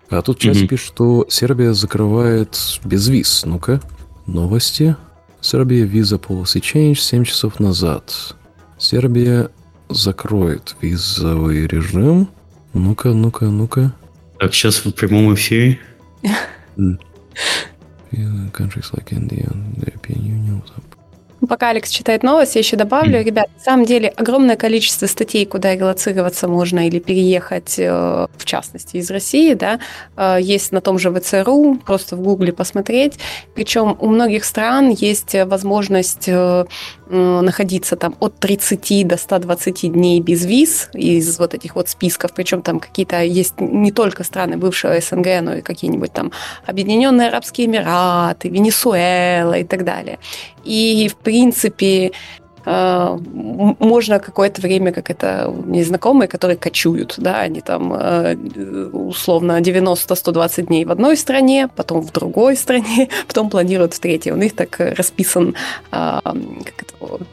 А тут часть mm-hmm. пишет, что Сербия закрывает без виз. Ну-ка, Новости. Сербия виза policy change 7 часов назад. Сербия закроет визовый режим. Ну-ка, ну-ка, ну-ка. Так, сейчас в прямом эфире. Countries like India and the European Union. Пока Алекс читает новость, я еще добавлю, ребят, на самом деле огромное количество статей, куда релацироваться можно или переехать, э, в частности, из России, да, э, есть на том же ВЦРУ, просто в Гугле посмотреть. Причем у многих стран есть возможность э, находиться там от 30 до 120 дней без виз из вот этих вот списков, причем там какие-то есть не только страны бывшего СНГ, но и какие-нибудь там Объединенные Арабские Эмираты, Венесуэла и так далее. И, в принципе, э, можно какое-то время, как это незнакомые, которые кочуют, да, они там э, условно 90-120 дней в одной стране, потом в другой стране, потом планируют в третьей. У них так расписан э, как это,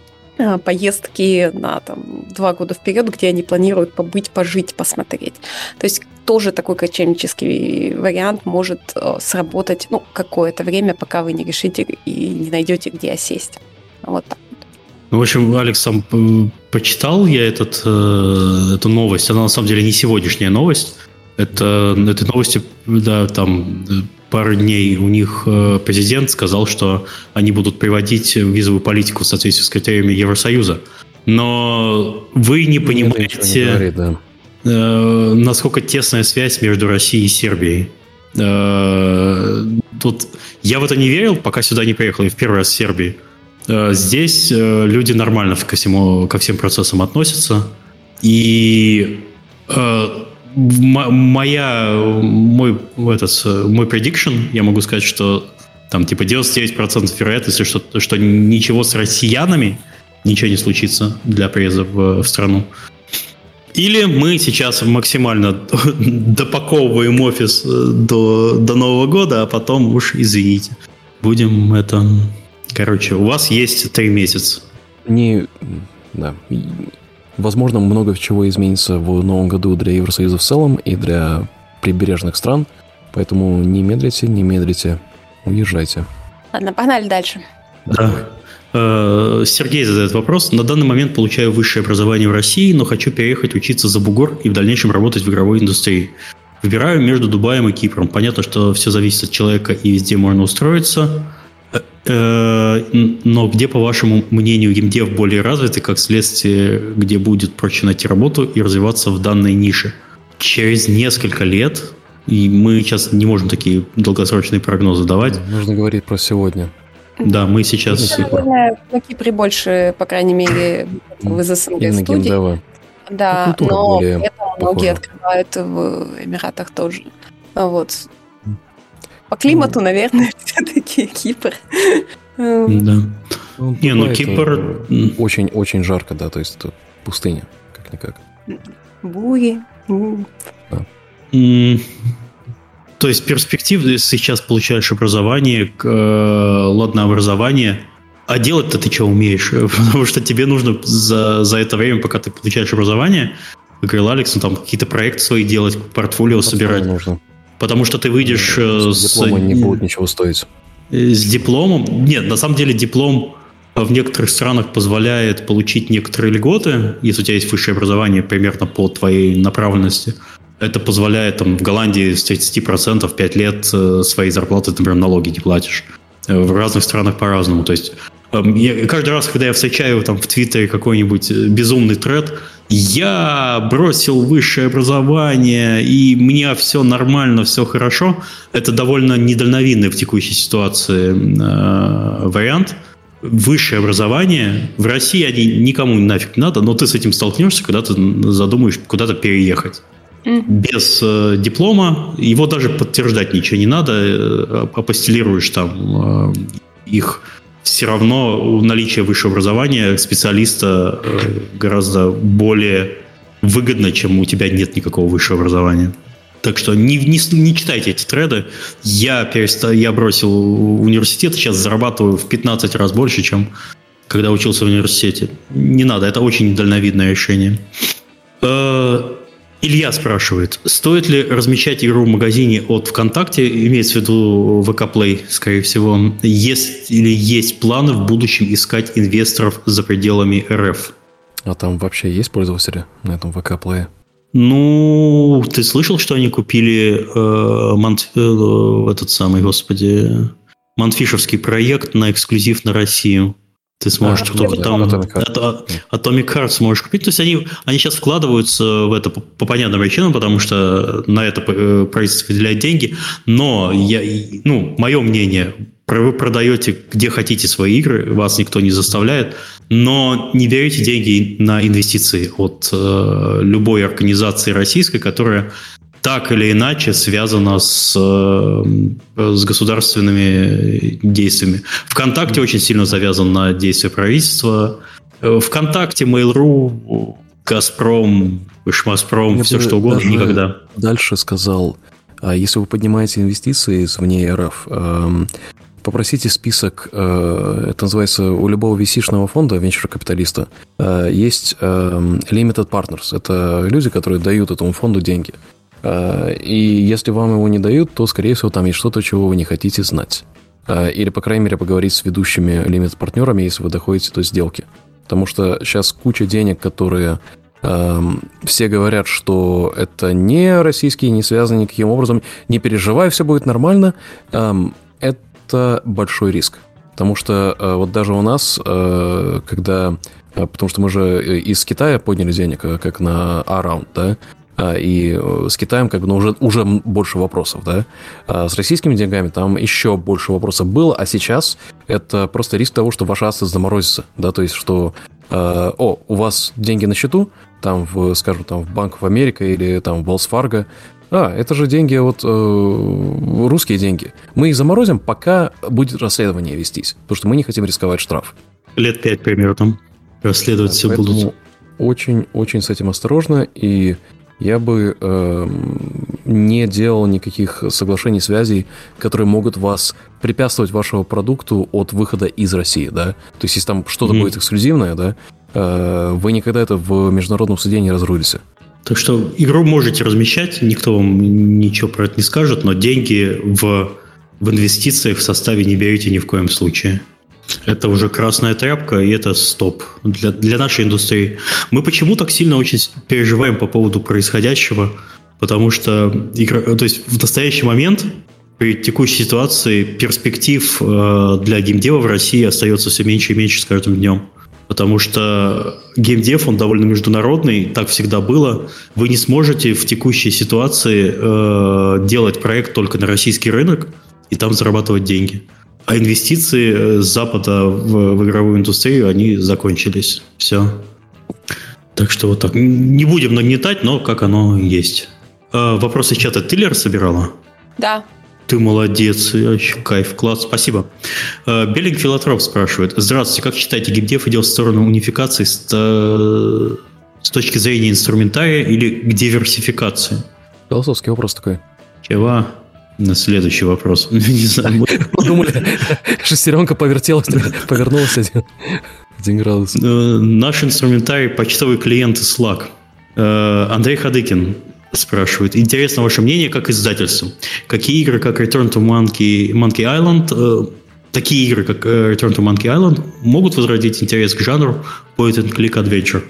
поездки на там, два года вперед, где они планируют побыть, пожить, посмотреть. То есть тоже такой кочевнический вариант может сработать ну, какое-то время, пока вы не решите и не найдете, где осесть. Вот так. Ну, в общем, Алекс сам почитал я этот, э, эту новость. Она на самом деле не сегодняшняя новость. Это этой новости, да, там пару дней у них э, президент сказал, что они будут приводить визовую политику в соответствии с критериями Евросоюза. Но вы не понимаете, не говорит, да. Э, насколько тесная связь между Россией и Сербией. Э, тут я в это не верил, пока сюда не приехал. Я в первый раз в Сербии. Э, здесь люди нормально ко, всему, ко всем процессам относятся. И моя, мой, этот, мой prediction, я могу сказать, что там типа 99% вероятности, что, что ничего с россиянами ничего не случится для приезда в, в страну. Или мы сейчас максимально допаковываем офис до, до Нового года, а потом уж извините. Будем это Короче, у вас есть три месяца. Не, да. Возможно, много чего изменится в новом году для Евросоюза в целом и для прибережных стран. Поэтому не медлите, не медлите, уезжайте. Ладно, погнали дальше. Да. Э, Сергей задает вопрос. На данный момент получаю высшее образование в России, но хочу переехать учиться за бугор и в дальнейшем работать в игровой индустрии. Выбираю между Дубаем и Кипром. Понятно, что все зависит от человека и везде можно устроиться. Э, но где, по вашему мнению, геймдев более развитый, как следствие, где будет проще найти работу и развиваться в данной нише? Через несколько лет, и мы сейчас не можем такие долгосрочные прогнозы давать. Нужно говорить про сегодня. Да, мы сейчас... Наверное, на Кипре больше, по крайней мере, в СНГ студии. Да, но при этом многие открывают в Эмиратах тоже. Вот. По климату, ну, наверное, все-таки Кипр. Да. Ну, Не, ну Кипр... Очень-очень жарко, да, то есть это пустыня, как-никак. Бури. Да. То есть перспективы сейчас получаешь образование, э, ладно, образование, а делать-то ты что умеешь? Потому что тебе нужно за, за это время, пока ты получаешь образование, как говорил Алекс, ну, там какие-то проекты свои делать, портфолио собирать. Нужно. Потому что ты выйдешь с... с диплома не будет ничего стоить. С дипломом? Нет, на самом деле диплом в некоторых странах позволяет получить некоторые льготы, если у тебя есть высшее образование примерно по твоей направленности. Это позволяет там, в Голландии с 30% 5 лет э, своей зарплаты, например, налоги не платишь. Э, в разных странах по-разному. То есть эм, я, каждый раз, когда я встречаю там в Твиттере какой-нибудь э, безумный тред, я бросил высшее образование, и мне все нормально, все хорошо, это довольно недальновидный в текущей ситуации э, вариант. Высшее образование в России они никому нафиг не надо, но ты с этим столкнешься, когда ты задумаешь куда-то переехать. Без э, диплома его даже подтверждать ничего не надо, э, апостелируешь там э, их все равно наличие высшего образования специалиста э, гораздо более выгодно, чем у тебя нет никакого высшего образования. Так что не, не, не читайте эти треды. Я, переста, я бросил университет, сейчас зарабатываю в 15 раз больше, чем когда учился в университете. Не надо, это очень дальновидное решение. Э, Илья спрашивает, стоит ли размещать игру в магазине от ВКонтакте, имеется в виду ВК Play, скорее всего, есть или есть планы в будущем искать инвесторов за пределами РФ? А там вообще есть пользователи на этом ВК Play? Ну, ты слышал, что они купили э, Монт, э, этот самый, господи, Монтфишевский проект на эксклюзив на Россию? Ты сможешь а, только там Atomic Heart. Atomic Heart сможешь купить. То есть они, они сейчас вкладываются в это по, по понятным причинам, потому что на это э, правительство выделяет деньги. Но я, ну, мое мнение, вы продаете где хотите свои игры, вас никто не заставляет, но не берете деньги на инвестиции от э, любой организации российской, которая так или иначе связана с, э, с государственными действиями. ВКонтакте очень сильно завязан на действия правительства. Э, ВКонтакте, Mail.ru, Газпром, Шмаспром, Я все что угодно, никогда. Дальше сказал, а если вы поднимаете инвестиции извне РФ, эм, попросите список, э, это называется у любого vc фонда, венчур-капиталиста, есть эм, limited partners. Это люди, которые дают этому фонду деньги. Э, и если вам его не дают, то, скорее всего, там есть что-то, чего вы не хотите знать. Э, или, по крайней мере, поговорить с ведущими лимит-партнерами, если вы доходите до сделки. Потому что сейчас куча денег, которые эм, все говорят, что это не российские, не связаны никаким образом. Не переживай, все будет нормально. Эм, это большой риск. Потому что э, вот даже у нас, когда... Потому что мы же из Китая подняли денег, как на A-раунд, да? А, и э, с Китаем как бы ну, уже, уже больше вопросов, да. А с российскими деньгами там еще больше вопросов было, а сейчас это просто риск того, что ваш ассет заморозится, да, то есть что э, о, у вас деньги на счету, там, в, скажем, там, в Банк в Америка или там в Wells Fargo, а, это же деньги, вот э, русские деньги. Мы их заморозим, пока будет расследование вестись, потому что мы не хотим рисковать штраф. Лет пять примерно расследовать да, все будут. Очень-очень с этим осторожно, и я бы э, не делал никаких соглашений, связей, которые могут вас препятствовать вашему продукту от выхода из России, да. То есть, если там что-то mm-hmm. будет эксклюзивное, да, э, вы никогда это в международном суде не разрулите. Так что игру можете размещать, никто вам ничего про это не скажет, но деньги в, в инвестициях в составе не берите ни в коем случае. Это уже красная тряпка, и это стоп для, для нашей индустрии. Мы почему так сильно очень переживаем по поводу происходящего? Потому что игра, то есть в настоящий момент при текущей ситуации перспектив э, для геймдева в России остается все меньше и меньше с каждым днем. Потому что геймдев, он довольно международный, так всегда было. Вы не сможете в текущей ситуации э, делать проект только на российский рынок и там зарабатывать деньги. А инвестиции э, с Запада в, в игровую индустрию, они закончились. Все. Так что вот так. Не будем нагнетать, но как оно есть. А, вопросы чата ты, Лера, собирала? Да. Ты молодец, вообще кайф, класс, спасибо. А, Беллинг Филатроп спрашивает. Здравствуйте, как считаете, геймдев идет в сторону унификации с, э, с точки зрения инструментария или к диверсификации? Философский вопрос такой. Чего? На следующий вопрос. Не знаю. Подумали, шестеренка повертелась, повернулась один, один градус. Э, наш инструментарий – почтовый клиент Slack. Э, Андрей Хадыкин спрашивает. Интересно ваше мнение как издательство. Какие игры, как Return to Monkey, Monkey Island, э, такие игры, как Return to Monkey Island, могут возродить интерес к жанру Point and Click Adventure?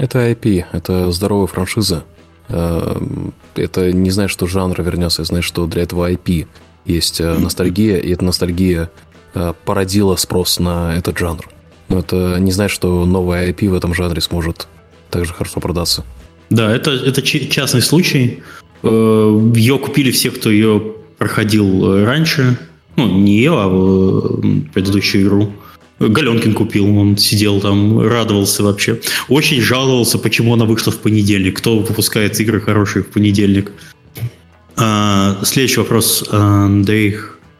Это IP, это здоровая франшиза. Эм, это не значит, что жанр вернется, это значит, что для этого IP есть э, ностальгия, и эта ностальгия э, породила спрос на этот жанр. Но это не значит, что новая IP в этом жанре сможет также хорошо продаться. Да, это, это частный случай. Э, ее купили все, кто ее проходил раньше. Ну, не ее, а предыдущую игру. Галенкин купил, он сидел там, радовался вообще. Очень жаловался, почему она вышла в понедельник. Кто выпускает игры хорошие в понедельник? А, следующий вопрос. Андрей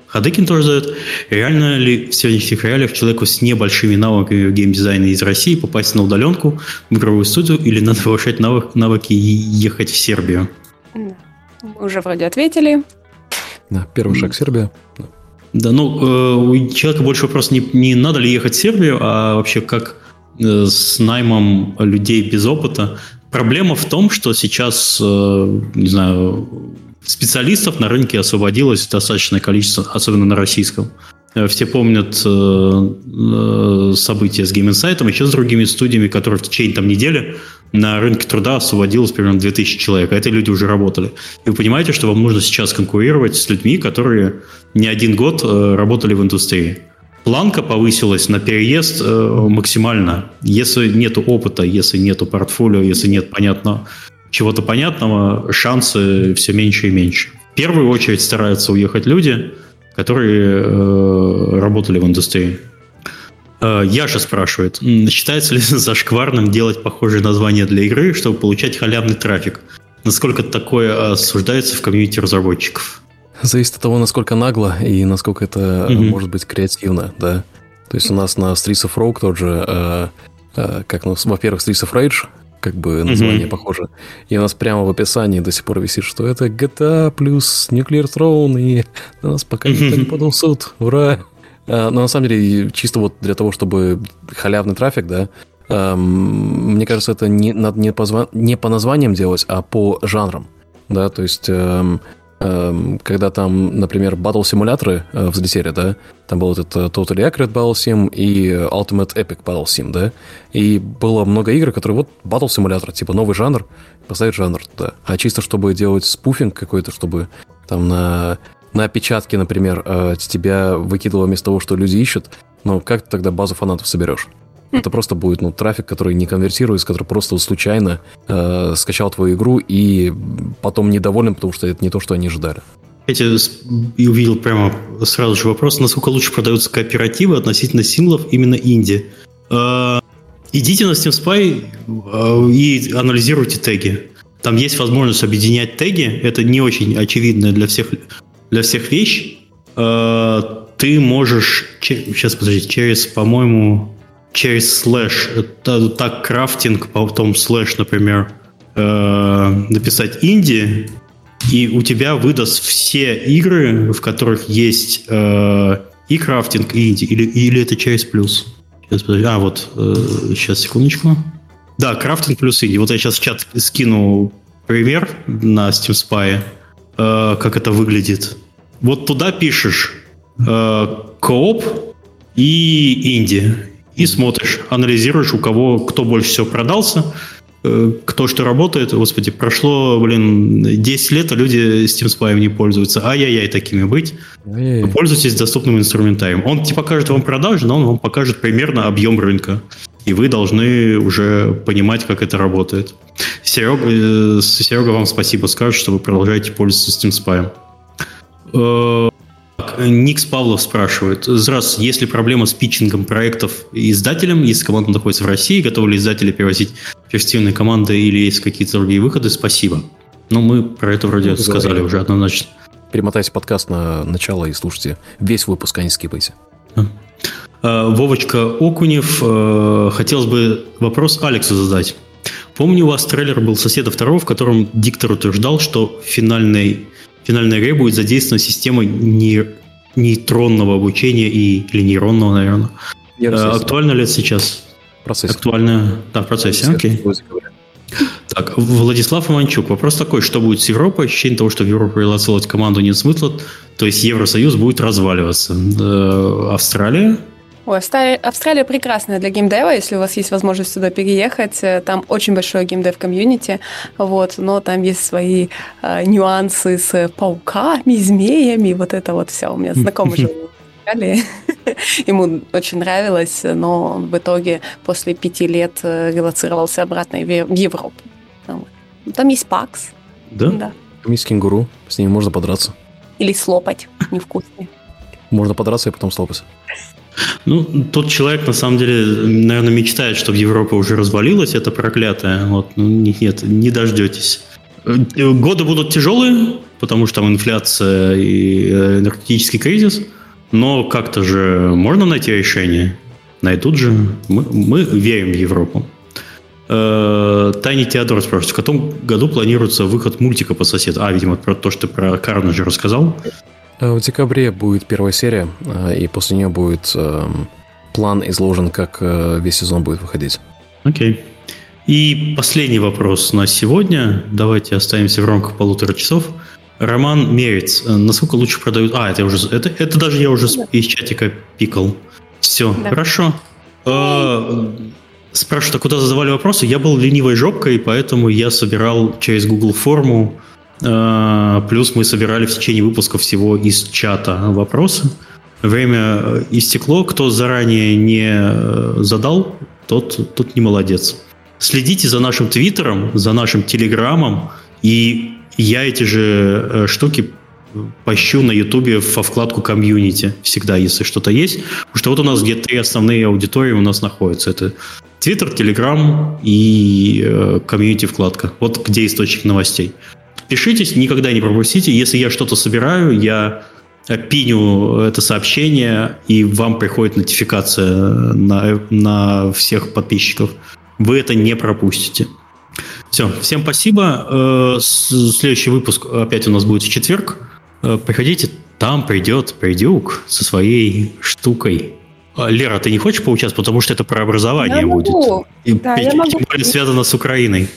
Хадыкин тоже задает. Реально ли в сегодняшних реалиях человеку с небольшими навыками в геймдизайне из России попасть на удаленку в игровую студию или надо повышать навык, навыки и ехать в Сербию? Мы уже вроде ответили. Да, первый шаг Сербия. Да, ну, э, у человека больше вопрос не, не надо ли ехать в Сербию, а вообще как э, с наймом людей без опыта. Проблема в том, что сейчас, э, не знаю, специалистов на рынке освободилось достаточное количество, особенно на российском. Все помнят события с Game Insight, еще с другими студиями, которые в течение там, недели на рынке труда освободилось примерно 2000 человек, а эти люди уже работали. И вы понимаете, что вам нужно сейчас конкурировать с людьми, которые не один год э, работали в индустрии. планка повысилась на переезд э, максимально. Если нет опыта, если нет портфолио, если нет понятного, чего-то понятного, шансы все меньше и меньше. В первую очередь стараются уехать люди, которые э, работали в индустрии. Э, Яша спрашивает, считается ли зашкварным делать похожее название для игры, чтобы получать халявный трафик? Насколько такое осуждается в комьюнити разработчиков? Зависит от того, насколько нагло и насколько это mm-hmm. может быть креативно, да. То есть у нас на Streets of Rogue тот же, э, э, как, ну, во-первых, Streets of Rage, как бы название mm-hmm. похоже. И у нас прямо в описании до сих пор висит, что это GTA плюс Nuclear Throne, и на нас пока mm-hmm. никто не подал суд. Ура! А, но на самом деле, чисто вот для того, чтобы халявный трафик, да, эм, мне кажется, это не, надо не, по, не по названиям делать, а по жанрам. Да, то есть эм, Эм, когда там, например, батл-симуляторы э, взлетели, да, там был этот э, Totally Accurate Battle Sim и Ultimate Epic Battle Sim, да, и было много игр, которые вот батл-симулятор, типа новый жанр, поставить жанр туда. А чисто чтобы делать спуфинг какой-то, чтобы там на, на опечатке, например, э, тебя выкидывало вместо того, что люди ищут, ну как ты тогда базу фанатов соберешь? Это просто будет ну, трафик, который не конвертируется, который просто случайно э, скачал твою игру и потом недоволен, потому что это не то, что они ожидали. Я увидел прямо сразу же вопрос, насколько лучше продаются кооперативы относительно синглов именно инди. Э, идите на Steam Spy э, и анализируйте теги. Там есть возможность объединять теги. Это не очень очевидная для всех, для всех вещь. Э, ты можешь... Сейчас, подождите, через, по-моему, через слэш, это, так крафтинг, потом слэш, например, э, написать инди, и у тебя выдаст все игры, в которых есть э, и крафтинг, и инди, или, или это через плюс. Сейчас, а, вот, э, сейчас, секундочку. Да, крафтинг плюс инди. Вот я сейчас в чат скину пример на Steam Spy, э, как это выглядит. Вот туда пишешь э, кооп и инди и смотришь, анализируешь, у кого, кто больше всего продался, э, кто что работает. Господи, прошло, блин, 10 лет, а люди Steam Spy не пользуются. Ай-яй-яй, такими быть. Ай-яй. Пользуйтесь доступным инструментарием. Он не покажет вам продажи, но он вам покажет примерно объем рынка. И вы должны уже понимать, как это работает. Серега, э, Серега вам спасибо скажет, что вы продолжаете пользоваться Steam Spy. Никс Павлов спрашивает. Здравствуйте, есть ли проблема с питчингом проектов издателям, если команда находится в России, готовы ли издатели перевозить перспективные команды или есть какие-то другие выходы? Спасибо. Ну, мы про это вроде ну, сказали уже однозначно. Перемотайте подкаст на начало и слушайте весь выпуск, а не скипайте. А, Вовочка Окунев. Хотелось бы вопрос Алексу задать. Помню, у вас трейлер был «Соседа второго», в котором диктор утверждал, что финальной игре будет задействована система не, нейтронного обучения и, или нейронного, наверное. А, актуально ли это сейчас? Процессе. Актуально, да, в процессе, окей. Так, Владислав Иванчук. Вопрос такой, что будет с Европой? Ощущение того, что в Европу релацировать команду нет смысла, то есть Евросоюз будет разваливаться. Э, Австралия? Ой, Австралия прекрасная для геймдева, если у вас есть возможность сюда переехать. Э, там очень большое геймдев-комьюнити, вот, но там есть свои э, нюансы с пауками, змеями, вот это вот все. У меня знакомый жил в Австралии. Ему очень нравилось, но он в итоге после пяти лет э, релацировался обратно в Европу. Там есть пакс. Да? Да. Там есть кенгуру, с ними можно подраться. Или слопать, невкусный. Можно подраться и потом слопать. Ну, тот человек, на самом деле, наверное, мечтает, чтобы Европа уже развалилась, это проклятое. Вот, ну, нет, не дождетесь. Годы будут тяжелые, потому что там инфляция и э, энергетический кризис, но как-то же можно найти решение. Найдут же. Мы, мы верим в Европу. Э, Тайни Теодор спрашивает, в каком году планируется выход мультика по соседу? А, видимо, про то, что ты про Карнажа рассказал. Э, в декабре будет первая серия, э, и после нее будет эм, план изложен, как э, весь сезон будет выходить. Окей. И последний вопрос на сегодня. Давайте оставимся в рамках полутора часов. Роман Мерец. Насколько лучше продают... А, это уже... Это, это даже я уже из чатика пикал. Все, да. хорошо. Спрашивают, а куда задавали вопросы? Я был ленивой жопкой, поэтому я собирал через Google форму Э, плюс мы собирали в течение выпуска всего из чата вопросы. время истекло. Кто заранее не задал, тот, тот не молодец. Следите за нашим твиттером, за нашим телеграммом, и я эти же штуки пощу на Ютубе во вкладку комьюнити всегда, если что-то есть. Потому что вот у нас где три основные аудитории у нас находятся. Это Твиттер, Телеграм и э, комьюнити вкладка. Вот где источник новостей. Пишитесь, никогда не пропустите. Если я что-то собираю, я пиню это сообщение, и вам приходит нотификация на, на всех подписчиков. Вы это не пропустите. Все, всем спасибо. Э, следующий выпуск опять у нас будет в четверг. Э, приходите, там придет Придюк со своей штукой. А, Лера, ты не хочешь поучаствовать, потому что это про образование я будет. Могу. И, да, и, я могу. Тем более связано с Украиной.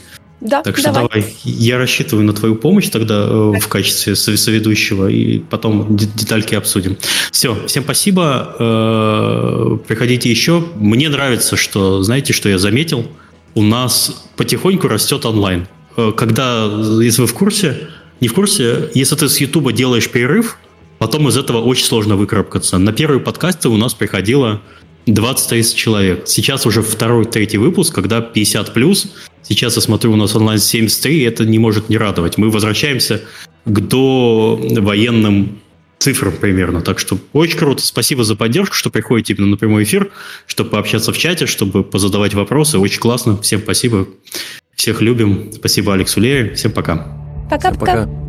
Да, так что давай. давай. Я рассчитываю на твою помощь тогда э, в качестве соведущего, и потом детальки обсудим. Все, всем спасибо. Э, приходите еще. Мне нравится, что, знаете, что я заметил? У нас потихоньку растет онлайн. Э, когда, если вы в курсе, не в курсе, если ты с Ютуба делаешь перерыв, потом из этого очень сложно выкарабкаться. На первые подкасты у нас приходило 20 тысяч человек. Сейчас уже второй, третий выпуск, когда 50 плюс. Сейчас я смотрю, у нас онлайн 73, и это не может не радовать. Мы возвращаемся к довоенным цифрам примерно. Так что очень круто. Спасибо за поддержку, что приходите именно на прямой эфир, чтобы пообщаться в чате, чтобы позадавать вопросы. Очень классно. Всем спасибо. Всех любим. Спасибо Алексу Лере. Всем пока. Пока-пока.